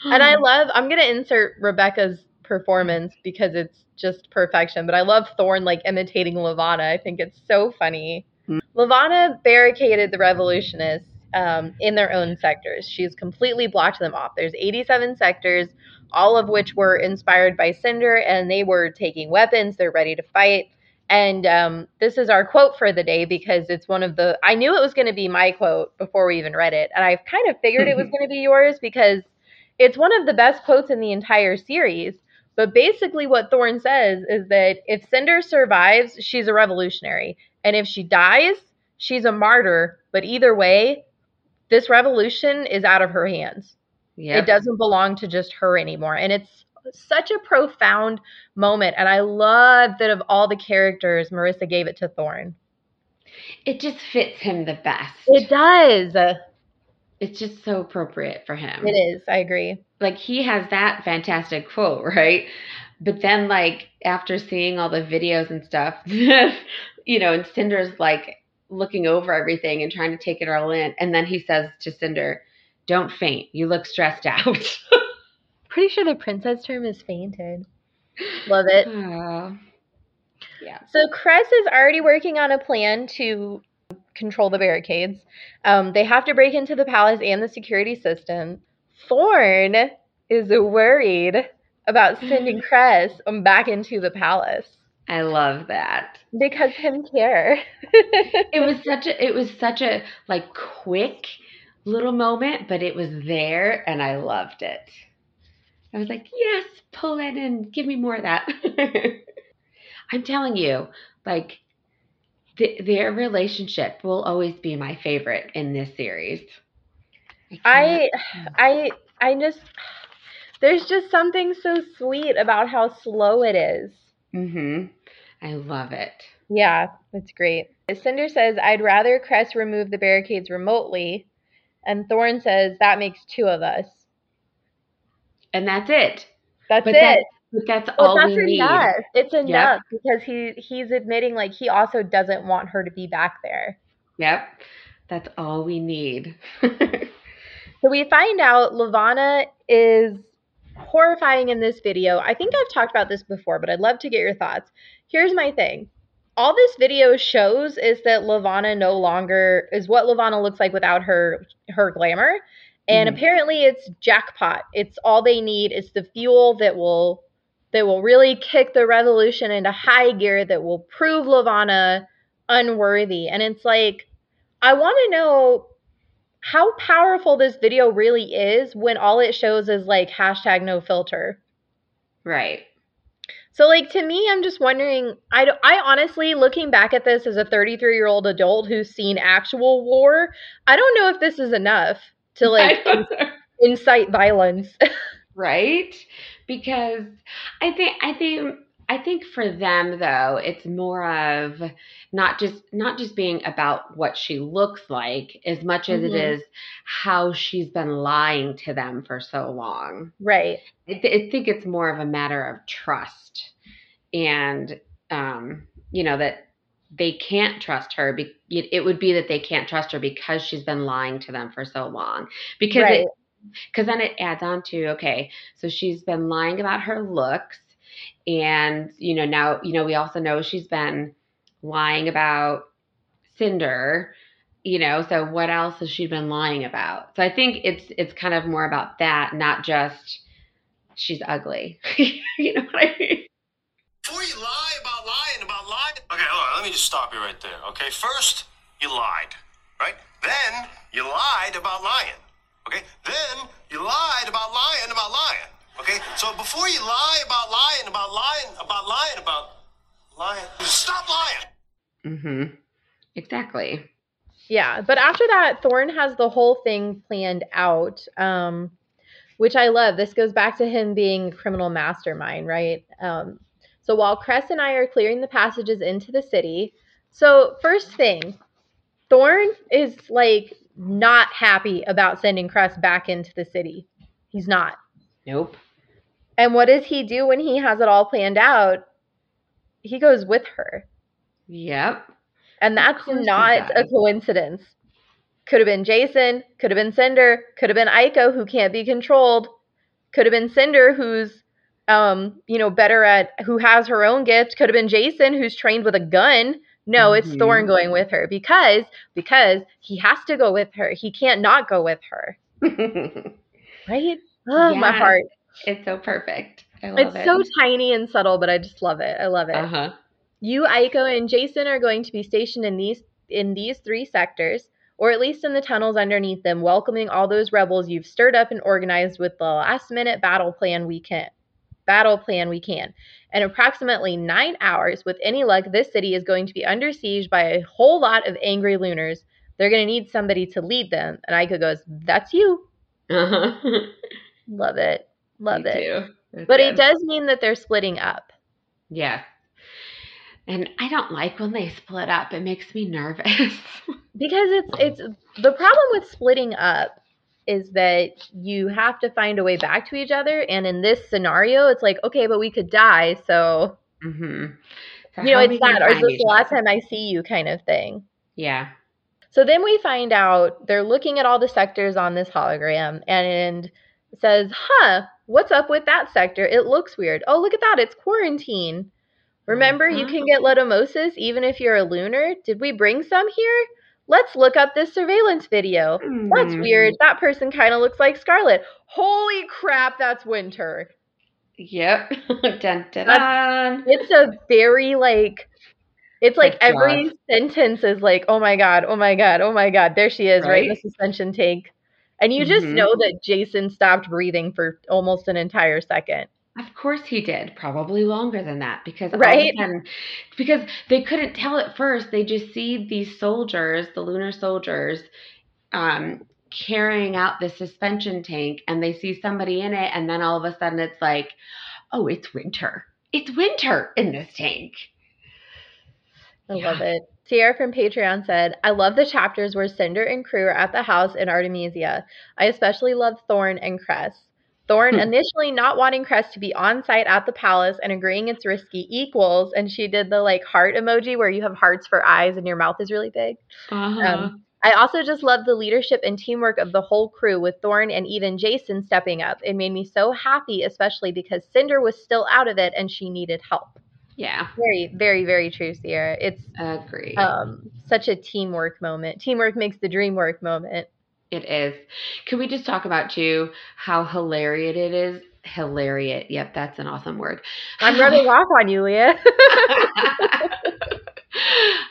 And I love I'm gonna insert Rebecca's performance because it's just perfection. But I love Thorn like imitating Levana. I think it's so funny. Levana barricaded the revolutionists um, in their own sectors. She's completely blocked them off. There's 87 sectors, all of which were inspired by Cinder, and they were taking weapons. They're ready to fight. And um, this is our quote for the day because it's one of the. I knew it was going to be my quote before we even read it, and I kind of figured it was going to be yours because it's one of the best quotes in the entire series. But basically, what Thorn says is that if Cinder survives, she's a revolutionary. And if she dies, she's a martyr. But either way, this revolution is out of her hands. Yeah. It doesn't belong to just her anymore. And it's such a profound moment. And I love that of all the characters, Marissa gave it to Thorn. It just fits him the best. It does. It's just so appropriate for him. It is. I agree. Like he has that fantastic quote, right? But then like after seeing all the videos and stuff, you know, and Cinder's like looking over everything and trying to take it all in. And then he says to Cinder, Don't faint. You look stressed out. Pretty sure the princess term is fainted. Love it. Oh. Yeah. So Cress is already working on a plan to control the barricades. Um, they have to break into the palace and the security system. Thorn is worried about sending Cress back into the palace I love that. because him care. It was such a it was such a like quick little moment, but it was there and I loved it. I was like, yes, pull that in. Give me more of that. I'm telling you, like th- their relationship will always be my favorite in this series. I I I just there's just something so sweet about how slow it is. Mhm. I love it. Yeah, it's great. Cinder says, I'd rather Cress remove the barricades remotely. And Thorn says, that makes two of us. And that's it. That's But it. that but that's But all that's we need. It's enough because he he's admitting like he also doesn't want her to be back there. Yep. That's all we need. So we find out Levana is horrifying in this video. I think I've talked about this before, but I'd love to get your thoughts. Here's my thing. All this video shows is that Levana no longer is what Levana looks like without her her glamour. And Mhm. apparently it's jackpot. It's all they need. It's the fuel that will that will really kick the revolution into high gear that will prove Levana unworthy. And it's like I want to know how powerful this video really is when all it shows is like hashtag no filter. right. So like to me, I'm just wondering. I I honestly, looking back at this as a 33 year old adult who's seen actual war, I don't know if this is enough to like incite violence. right because i think i think i think for them though it's more of not just not just being about what she looks like as much as it Mhm. is how she's been lying to them for so long right. I, th- I think it's more of a matter of trust and um you know that they can't trust her be- it it would be that they can't trust her because she's been lying to them for so long because Right. it because then it adds on to okay so she's been lying about her looks and you know now you know we also know she's been lying about cinder you know so what else has she been lying about so i think it's it's kind of more about that not just she's ugly you know what i mean Before you lie about lying about lying. Okay, hold on. Let me just stop you right there. Okay, first you lied, right? Then you lied about lying. Okay, then you lied about lying about lying. Okay, so before you lie about lying about lying about lying about lying, stop lying. mm-hmm exactly Yeah, but after that, Thorn has the whole thing planned out, um, which I love. This goes back to him being a criminal mastermind, right? Um, so while Cress and I are clearing the passages into the city, so first thing, Thorn is like not happy about sending Cress back into the city. He's not. Nope. And what does he do when he has it all planned out? He goes with her. Yep. And that's not a coincidence. Could have been Jacin, could have been Cinder, could have been Iko who can't be controlled, could have been Cinder who's um, you know, better at who has her own gift, could have been Jacin who's trained with a gun. No, it's Mhm. Thorn going with her because because he has to go with her. He can't not go with her. Right? Oh, my heart. It's so perfect. I love It's it. so tiny and subtle, but I just love it. I love it. Uh huh. You, Iko, and Jacin are going to be stationed in these in these three sectors, or at least in the tunnels underneath them, welcoming all those rebels you've stirred up and organized with the last minute battle plan we can. Battle plan we can. In approximately nine hours, with any luck, this city is going to be under siege by a whole lot of angry lunars. They're going to need somebody to lead them. And Iko goes, That's you. Uh huh. Love it. Love Me it. But it does mean that they're splitting up. Yeah. And I don't like when they split up. It makes me nervous. because it's it's the problem with splitting up is that you have to find a way back to each other and in this scenario it's like okay but we could die so mm-hmm. So you know how are we it's that or is this the last time i see you kind of thing Yeah. so then we find out they're looking at all the sectors on this hologram and says huh what's up with that sector? It looks weird. Oh look at that. It's quarantine. Remember you can mm-hmm. get letumosis even if you're a lunar? Did we bring some here? Let's look up this surveillance video. That's weird. Mm-hmm. That person kind of looks like Scarlet. Holy crap, that's Winter. Yep. dun, dun, dun. It's a very like it's like Like every sentence is like, "Oh my god, oh my god, oh my god, there she is, right, in the suspension tank." And you just Mhm. know that Jacin stopped breathing for almost an entire second. Of course he did. Probably longer than that because right? sudden, because they couldn't tell at first. They just see these soldiers, the lunar soldiers, um, carrying out the suspension tank, and they see somebody in it, and then all of a sudden it's like, oh, it's winter. It's winter in this tank. I Yeah. love it. Sierra from Patreon said, I love the chapters where Cinder and crew are at the house in Artemisia. I especially love Thorn and Cress. Thorn Hmm. initially not wanting Cress to be on site at the palace and agreeing it's risky equals, and she did the like heart emoji where you have hearts for eyes and your mouth is really big. Uh-huh. Um, I also just love the leadership and teamwork of the whole crew with Thorn and even Jacin stepping up. It made me so happy, especially because Cinder was still out of it and she needed help. Yeah, Very, very, very true, Sierra. It's agree. um, such a teamwork moment. Teamwork makes the dream work moment. It is. Can we just talk about too how hilarious it is? Hilarious. Yep, that's an awesome word. I'm rubbing off on you, Leah.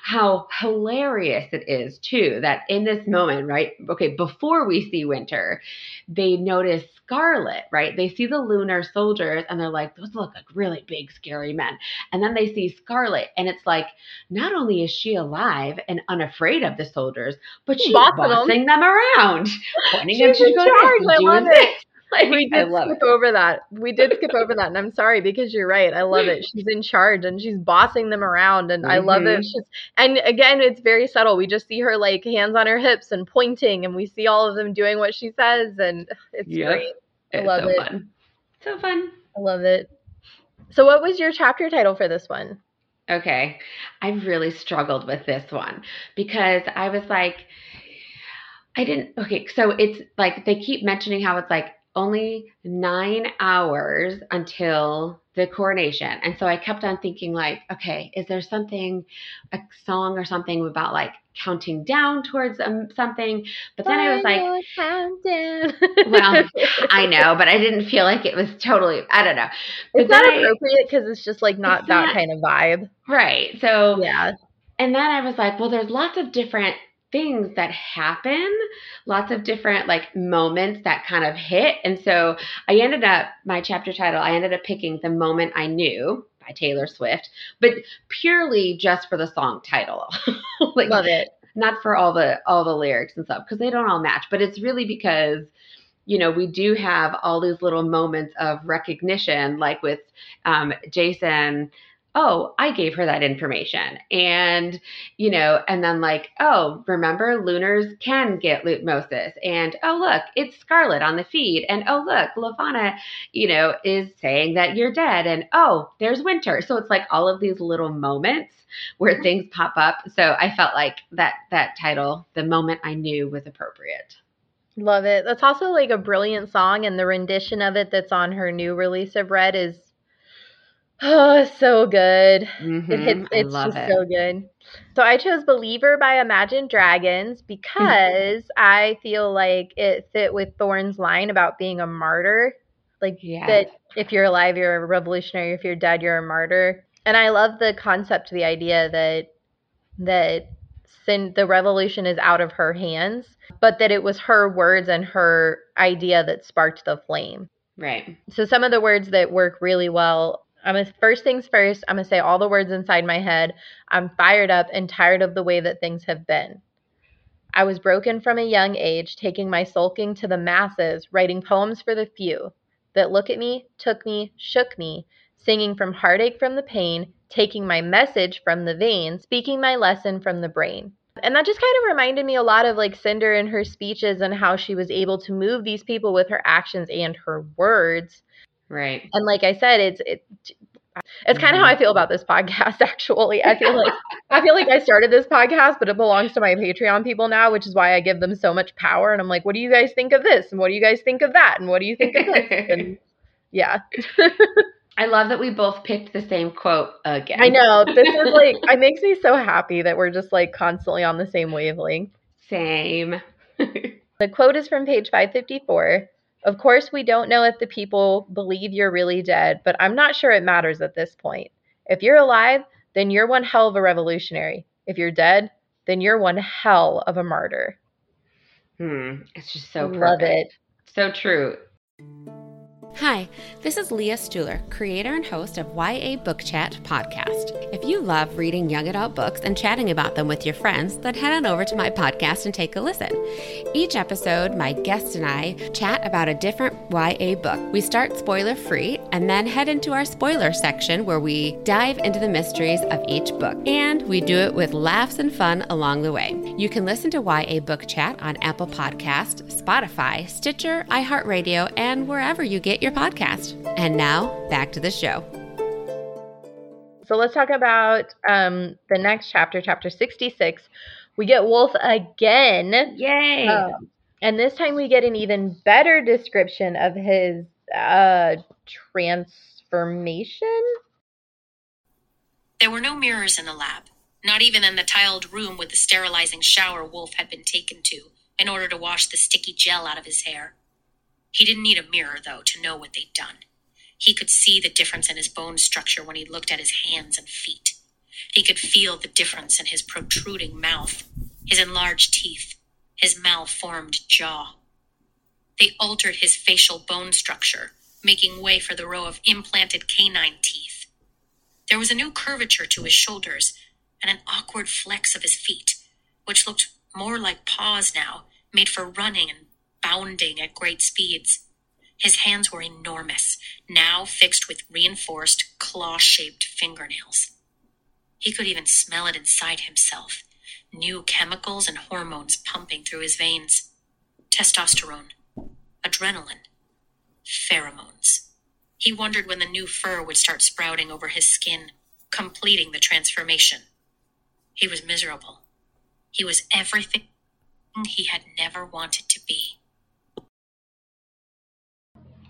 how hilarious it is too that in this moment, right? Okay, before we see Winter, they notice Scarlet, right? They see the lunar soldiers and they're like, those look like really big, scary men. And then they see Scarlet, and it's like, not only is she alive and unafraid of the soldiers, but she's Bossing bossing them around, pointing them to go charge. this I and love doing it. Like, we did skip it. over that. We did skip over that, and I'm sorry because you're right. I love it. She's in charge and she's bossing them around, and I love it. Mhm. She's and again, it's very subtle. We just see her like hands on her hips and pointing, and we see all of them doing what she says, and it's Yep. great. I It's love so it. fun. So fun. I love it. So, what was your chapter title for this one? Okay. I really struggled with this one because I was like, I didn't. Okay. So it's like they keep mentioning how it's like only nine hours until the coronation. And so I kept on thinking, like, okay, is there something, a song or something about like counting down towards um, something? But then I was like, countdown. well, I know, but I didn't feel like it was totally, I don't know. But it's not appropriate because it's just like not that not- kind of vibe. Right. So Yeah. And then I was like, well, there's lots of different things that happen, lots of different like moments that kind of hit. And so I ended up, my chapter title, I ended up picking The Moment I Knew by Taylor Swift, but purely just for the song title. like, Love it. Not for all the all the lyrics and stuff because they don't all match, but it's really because you know we do have all these little moments of recognition, like with um, Jacin oh, I gave her that information. And, you know, and then like, oh, remember Lunars can get letumosis. And oh, look, it's Scarlet on the feed. And oh, look, Levana, you know, is saying that you're dead. And oh, there's winter. So it's like all of these little moments where mm-hmm. things pop up. So I felt like that that title, the moment I knew was appropriate. Love it. That's also like a brilliant song, and the rendition of it that's on her new release of Red is Oh, so good. Mhm, It hits, I it's love just it. so good. So I chose Believer by Imagine Dragons because I feel like it fit with Thorne's line about being a martyr. Like that if you're alive, you're a revolutionary. If you're dead, you're a martyr. And I love the concept, the idea that that sin, the revolution is out of her hands, but that it was her words and her idea that sparked the flame. Right. So some of the words that work really well. I'm gonna first things first. I'm gonna say all the words inside my head. I'm fired up and tired of the way that things have been. I was broken from a young age, taking my sulking to the masses, writing poems for the few that look at me, took me, shook me, singing from heartache from the pain, taking my message from the vein, speaking my lesson from the brain. And that just kind of reminded me a lot of like Cinder in her speeches and how she was able to move these people with her actions and her words. Right. And like I said, it's it, it's kind of how I feel about this podcast. Actually, I feel like I feel like I started this podcast, but it belongs to my Patreon people now, which is why I give them so much power. And I'm like, what do you guys think of this? And what do you guys think of that? And what do you think of this? And yeah, I love that we both picked the same quote again. I know this is like it makes me so happy that we're just like constantly on the same wavelength. Same. The quote is from page 554. Of course, we don't know if the people believe you're really dead, but I'm not sure it matters at this point. If you're alive, then you're one hell of a revolutionary. If you're dead, then you're one hell of a martyr. Hmm. It's just so Love perfect. it. So true. Hi, this is Leah Stuhler, creator and host of YA Book Chat podcast. If you love reading young adult books and chatting about them with your friends, then head on over to my podcast and take a listen. Each episode, my guest and I chat about a different YA book. We start spoiler free and then head into our spoiler section where we dive into the mysteries of each book. And we do it with laughs and fun along the way. You can listen to YA Book Chat on Apple Podcast, Spotify, Stitcher, iHeartRadio, and wherever you get your podcast. And now, back to the show. So let's talk about um, the next chapter, chapter 66. We get Wolf again. Yay. Um, and this time we get an even better description of his uh, transformation. There were no mirrors in the lab, not even in the tiled room with the sterilizing shower Wolf had been taken to in order to wash the sticky gel out of his hair. He didn't need a mirror, though, to know what they'd done. He could see the difference in his bone structure when he looked at his hands and feet. He could feel the difference in his protruding mouth, his enlarged teeth, his malformed jaw. They altered his facial bone structure, making way for the row of implanted canine teeth. There was a new curvature to his shoulders and an awkward flex of his feet, which looked more like paws now, made for running and bounding at great speeds. His hands were enormous, now fixed with reinforced, claw shaped fingernails. He could even smell it inside himself new chemicals and hormones pumping through his veins testosterone, adrenaline, pheromones. He wondered when the new fur would start sprouting over his skin, completing the transformation. He was miserable. He was everything he had never wanted to be.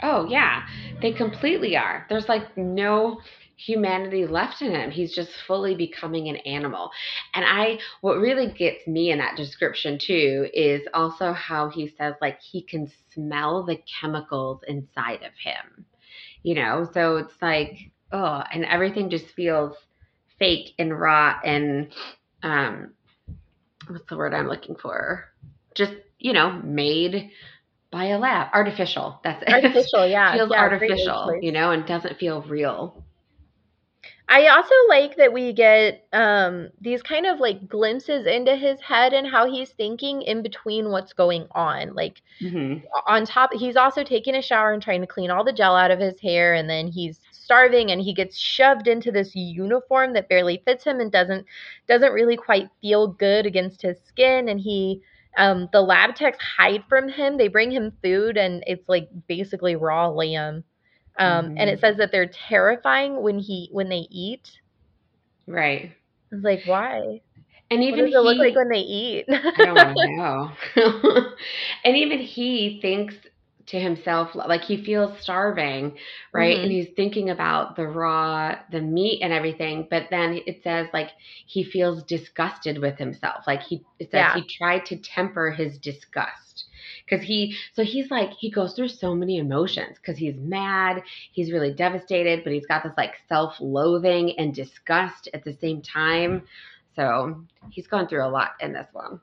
Oh, yeah. They completely are. There's like no humanity left in him. He's just fully becoming an animal. And I, what really gets me in that description too is also how he says, like, he can smell the chemicals inside of him, you know? So it's like, oh, and everything just feels fake and raw and, um, what's the word I'm looking for? Just, you know, made by a lab, artificial. That's it. Artificial, yeah. feels yeah, artificial, you know, and doesn't feel real. I also like that we get um, these kind of like glimpses into his head and how he's thinking in between what's going on. Like Mm-hmm. on top, he's also taking a shower and trying to clean all the gel out of his hair, and then he's starving and he gets shoved into this uniform that barely fits him and doesn't doesn't really quite feel good against his skin and he um the lab techs hide from him. They bring him food and it's like basically raw lamb. Um and it says that they're terrifying when he when they eat. Right. it's like why? And even what does it look like when they eat? I don't know. and even he thinks to himself, like he feels starving, right? Mhm. And he's thinking about the raw, the meat and everything. But then it says, like, he feels disgusted with himself. Like he, it says Yeah. he tried to temper his disgust. Because he, so he's like, he goes through so many emotions because he's mad, he's really devastated, but he's got this like self loathing and disgust at the same time. So he's gone through a lot in this one.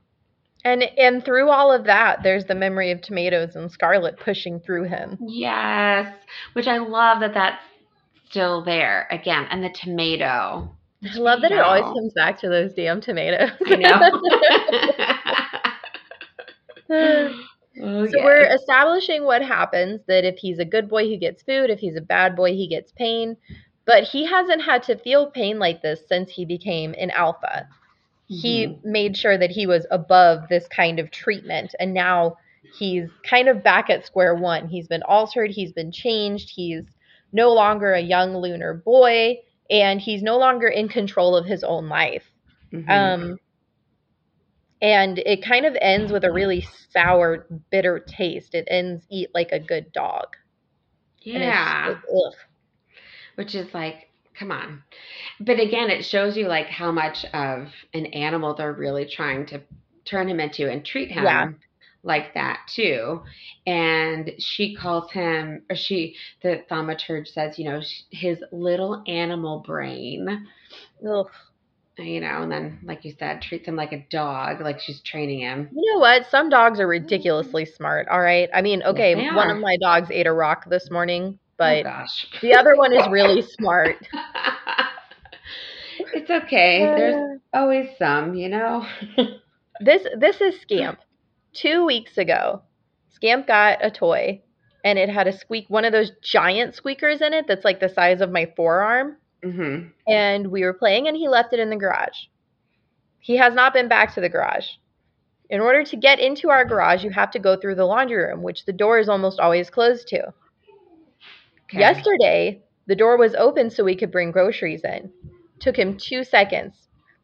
And and through all of that, there's the memory of tomatoes and Scarlet pushing through him. Yes, which I love that that's still there again, and the tomato. I love that it always comes back to those damn tomatoes. I know. Oh, so yes. we're establishing what happens that if he's a good boy, he gets food. If he's a bad boy, he gets pain. But he hasn't had to feel pain like this since he became an alpha. He Mhm. made sure that he was above this kind of treatment. And now he's kind of back at square one. He's been altered, he's been changed, he's no longer a young lunar boy, and he's no longer in control of his own life. Mhm. Um, and it kind of ends with a really sour, bitter taste. It ends eat like a good dog. Yeah, just which is like, come on. But again, it shows you like how much of an animal they're really trying to turn him into and treat him Yeah. like that too. And she calls him, or she, the thaumaturge says, you know, his little animal brain. Ugh. you know, and then like you said, treats him like a dog, like she's training him. You know what? Some dogs are mm. ridiculously smart. All right. I mean, okay, they one of my dogs ate a rock this morning, but gosh, the other one is really smart. it's okay. There's always some, you know. This this is Scamp. Two weeks ago, Scamp got a toy, and it had a squeak, one of those giant squeakers in it that's like the size of my forearm. hmm and we were playing and he left it in the garage. He has not been back to the garage. In order to get into our garage, you have to go through the laundry room, which the door is almost always closed to. Okay. Yesterday, the door was open so we could bring groceries in. Took him two seconds.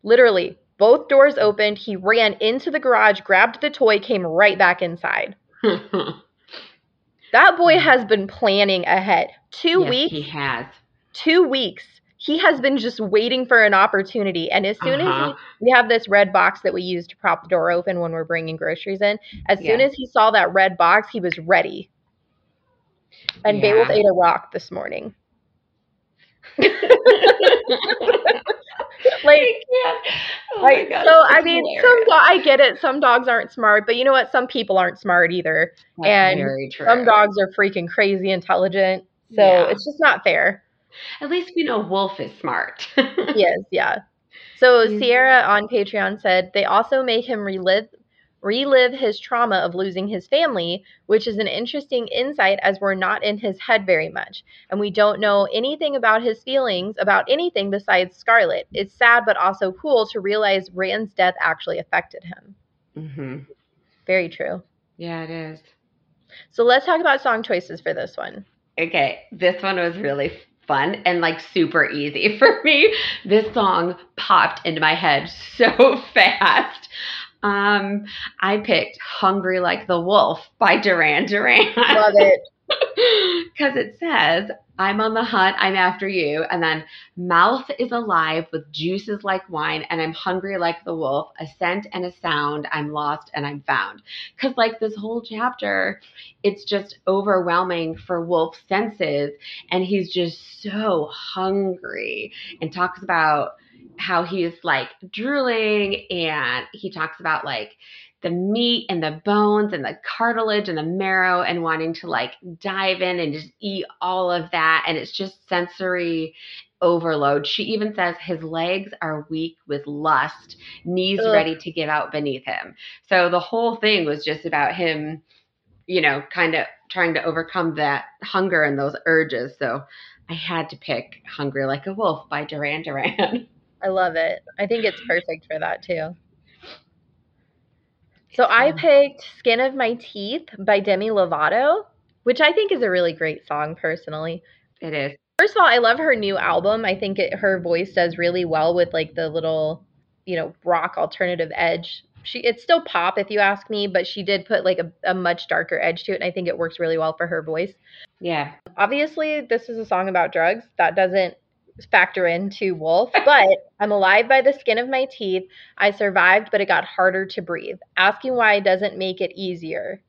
Literally, both doors opened. He ran into the garage, grabbed the toy, came right back inside. That boy has been planning ahead. Two yes, weeks he has. two weeks he has been just waiting for an opportunity and as soon Uh-huh. as he, we have this red box that we use to prop the door open when we're bringing groceries in as soon as he saw that red box he was ready and Beowulf ate a rock this morning. Like Oh my like, God, so i mean hilarious. some do- i get it. Some dogs aren't smart but you know what? Some people aren't smart either. That's and some dogs are freaking crazy intelligent. So Yeah. it's just not fair. At least we know Wolf is smart. yes yeah. So Sierra on Patreon said they also make him relive relive his trauma of losing his family, which is an interesting insight as we're not in his head very much and we don't know anything about his feelings about anything besides Scarlet. It's sad but also cool to realize Ran's death actually affected him. Mm-hmm. Very true. Yeah, it is. So let's talk about song choices for this one. Okay, this one was really fun and like super easy for me. This song popped into my head so fast. Um, I picked Hungry Like the Wolf by Duran Duran. I love it. Because it says, I'm on the hunt, I'm after you. And then, mouth is alive with juices like wine, and I'm hungry like the wolf, a scent and a sound, I'm lost and I'm found. Because, like, this whole chapter, it's just overwhelming for Wolf's senses, and he's just so hungry and talks about how he's like drooling, and he talks about like the meat and the bones and the cartilage and the marrow and wanting to like dive in and just eat all of that. And it's just sensory overload. She even says his legs are weak with lust, knees Ugh. ready to give out beneath him. So the whole thing was just about him, you know, kind of trying to overcome that hunger and those urges. So I had to pick Hungry Like a Wolf by Duran Duran. I love it. I think it's perfect for that too. So I picked Skin of My Teeth by Demi Lovato, which I think is a really great song personally. It is. First of all, I love her new album. I think it, her voice does really well with like the little, you know, rock alternative edge. She it's still pop if you ask me, but she did put like a, a much darker edge to it, and I think it works really well for her voice. Yeah. Obviously, this is a song about drugs. That doesn't factor into Wolf, but I'm alive by the skin of my teeth. I survived, but it got harder to breathe. Asking why doesn't make it easier.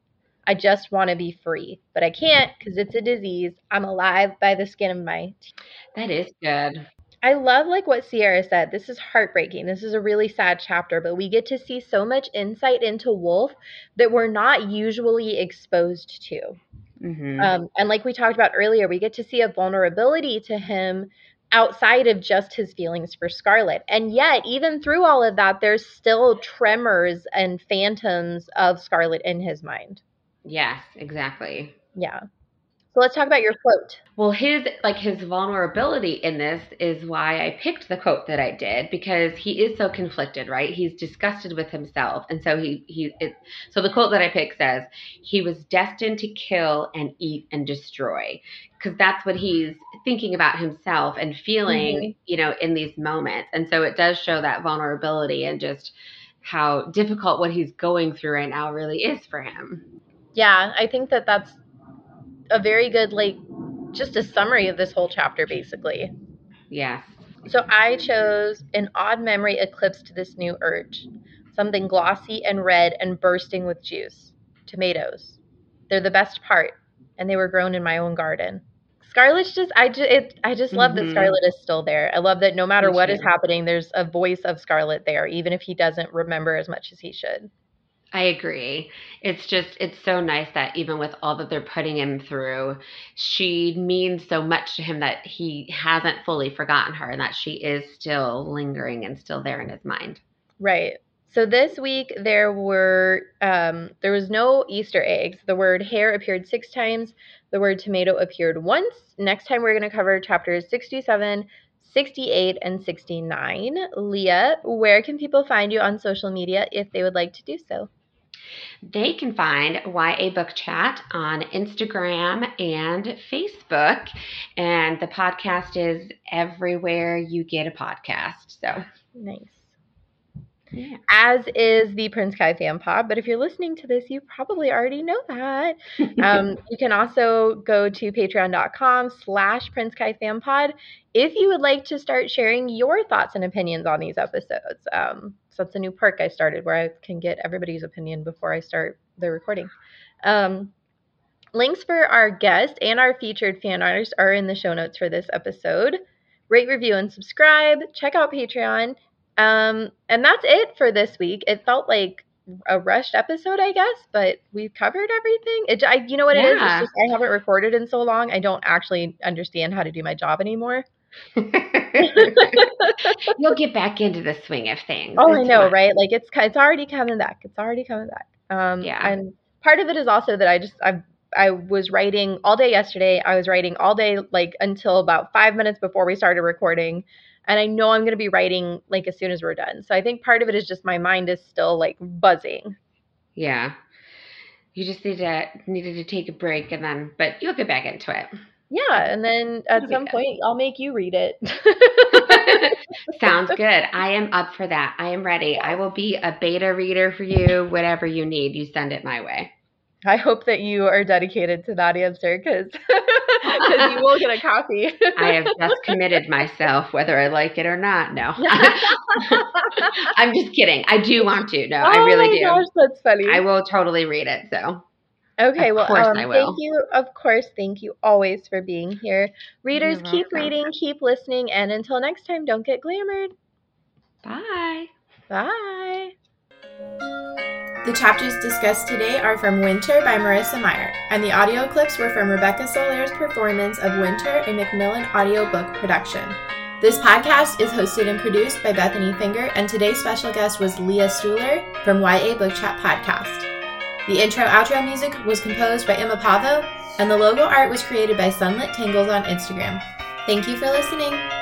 I just want to be free, but I can't because it's a disease. I'm alive by the skin of my teeth. That is good. I love like what Sierra said. This is heartbreaking. This is a really sad chapter, but we get to see so much insight into Wolf that we're not usually exposed to. hmm Um, and like we talked about earlier, we get to see a vulnerability to him outside of just his feelings for Scarlet. And yet, even through all of that, there's still tremors and phantoms of Scarlet in his mind. yes, exactly. Yeah. So let's talk about your quote. Well, his like his vulnerability in this is why I picked the quote that I did because he is so conflicted, right? He's disgusted with himself, and so he he it, so the quote that I picked says he was destined to kill and eat and destroy because that's what he's thinking about himself and feeling, Mhm. you know, in these moments, and so it does show that vulnerability and just how difficult what he's going through right now really is for him. Yeah, I think that that's a very good, like, just a summary of this whole chapter, basically. Yeah. So I chose an odd memory eclipsed to this new urge. Something glossy and red and bursting with juice. Tomatoes. They're the best part, and they were grown in my own garden. Scarlet's just I just it, I just love that Mhm. Scarlet is still there. I love that no matter Me what is too. happening, there's a voice of Scarlet there, even if he doesn't remember as much as he should. I agree. It's just, it's so nice that even with all that they're putting him through, she means so much to him that he hasn't fully forgotten her and that she is still lingering and still there in his mind. Right. So this week there were um, there was no Easter eggs. The word hair appeared six times. The word tomato appeared once. Next time we're going to cover chapters 67, 68, and 69. Leah, where can people find you on social media if they would like to do so? They can find YA Book Chat on Instagram and Facebook. And the podcast is everywhere you get a podcast. So, Nice. yeah. As is the Prince Kai fan pod, but if you're listening to this, you probably already know that. um, you can also go to patreon.com slash Prince Kai fan pod if you would like to start sharing your thoughts and opinions on these episodes. Um, that's a new perk I started where I can get everybody's opinion before I start the recording. Um, links for our guest and our featured fan artists are in the show notes for this episode. Rate, review, and subscribe. Check out Patreon. Um, and that's it for this week. It felt like a rushed episode, I guess, but we've covered everything. It, I, you know what it is? Yeah. It's just I haven't recorded in so long. I don't actually understand how to do my job anymore. You'll get back into the swing of things. Oh, I know, fine. right? Like it's it's already coming back. It's already coming back. Um, Yeah. And part of it is also that I just I I was writing all day yesterday. I was writing all day like until about five minutes before we started recording, and I know I'm going to be writing like as soon as we're done. So I think part of it is just my mind is still like buzzing. Yeah. You just need to needed to take a break and then but you'll get back into it. Yeah, and then at It'll some point I'll make you read it. Sounds good. I am up for that. I am ready. I will be a beta reader for you. Whatever you need, you send it my way. I hope that you are dedicated to that answer because you will get a copy. I have just committed myself, whether I like it or not. No, I'm just kidding. I do want to. No, I oh really my do. gosh, that's funny. I will totally read it. So Okay, Of well, course um, I will. thank you. Of course, thank you always for being here. Readers, You're keep welcome. reading, keep listening, and until next time, don't get glamored. bye. Bye. The chapters discussed today are from Winter by Marissa Meyer, and the audio clips were from Rebecca Soler's performance of Winter, a Macmillan audiobook production. This podcast is hosted and produced by Bethanie Finger, and today's special guest was Leah Stuhler from YA Book Chat Podcast. The intro outro music was composed by Emma Pavvo, and the logo art was created by Sunlit Tangles on Instagram. Thank you for listening.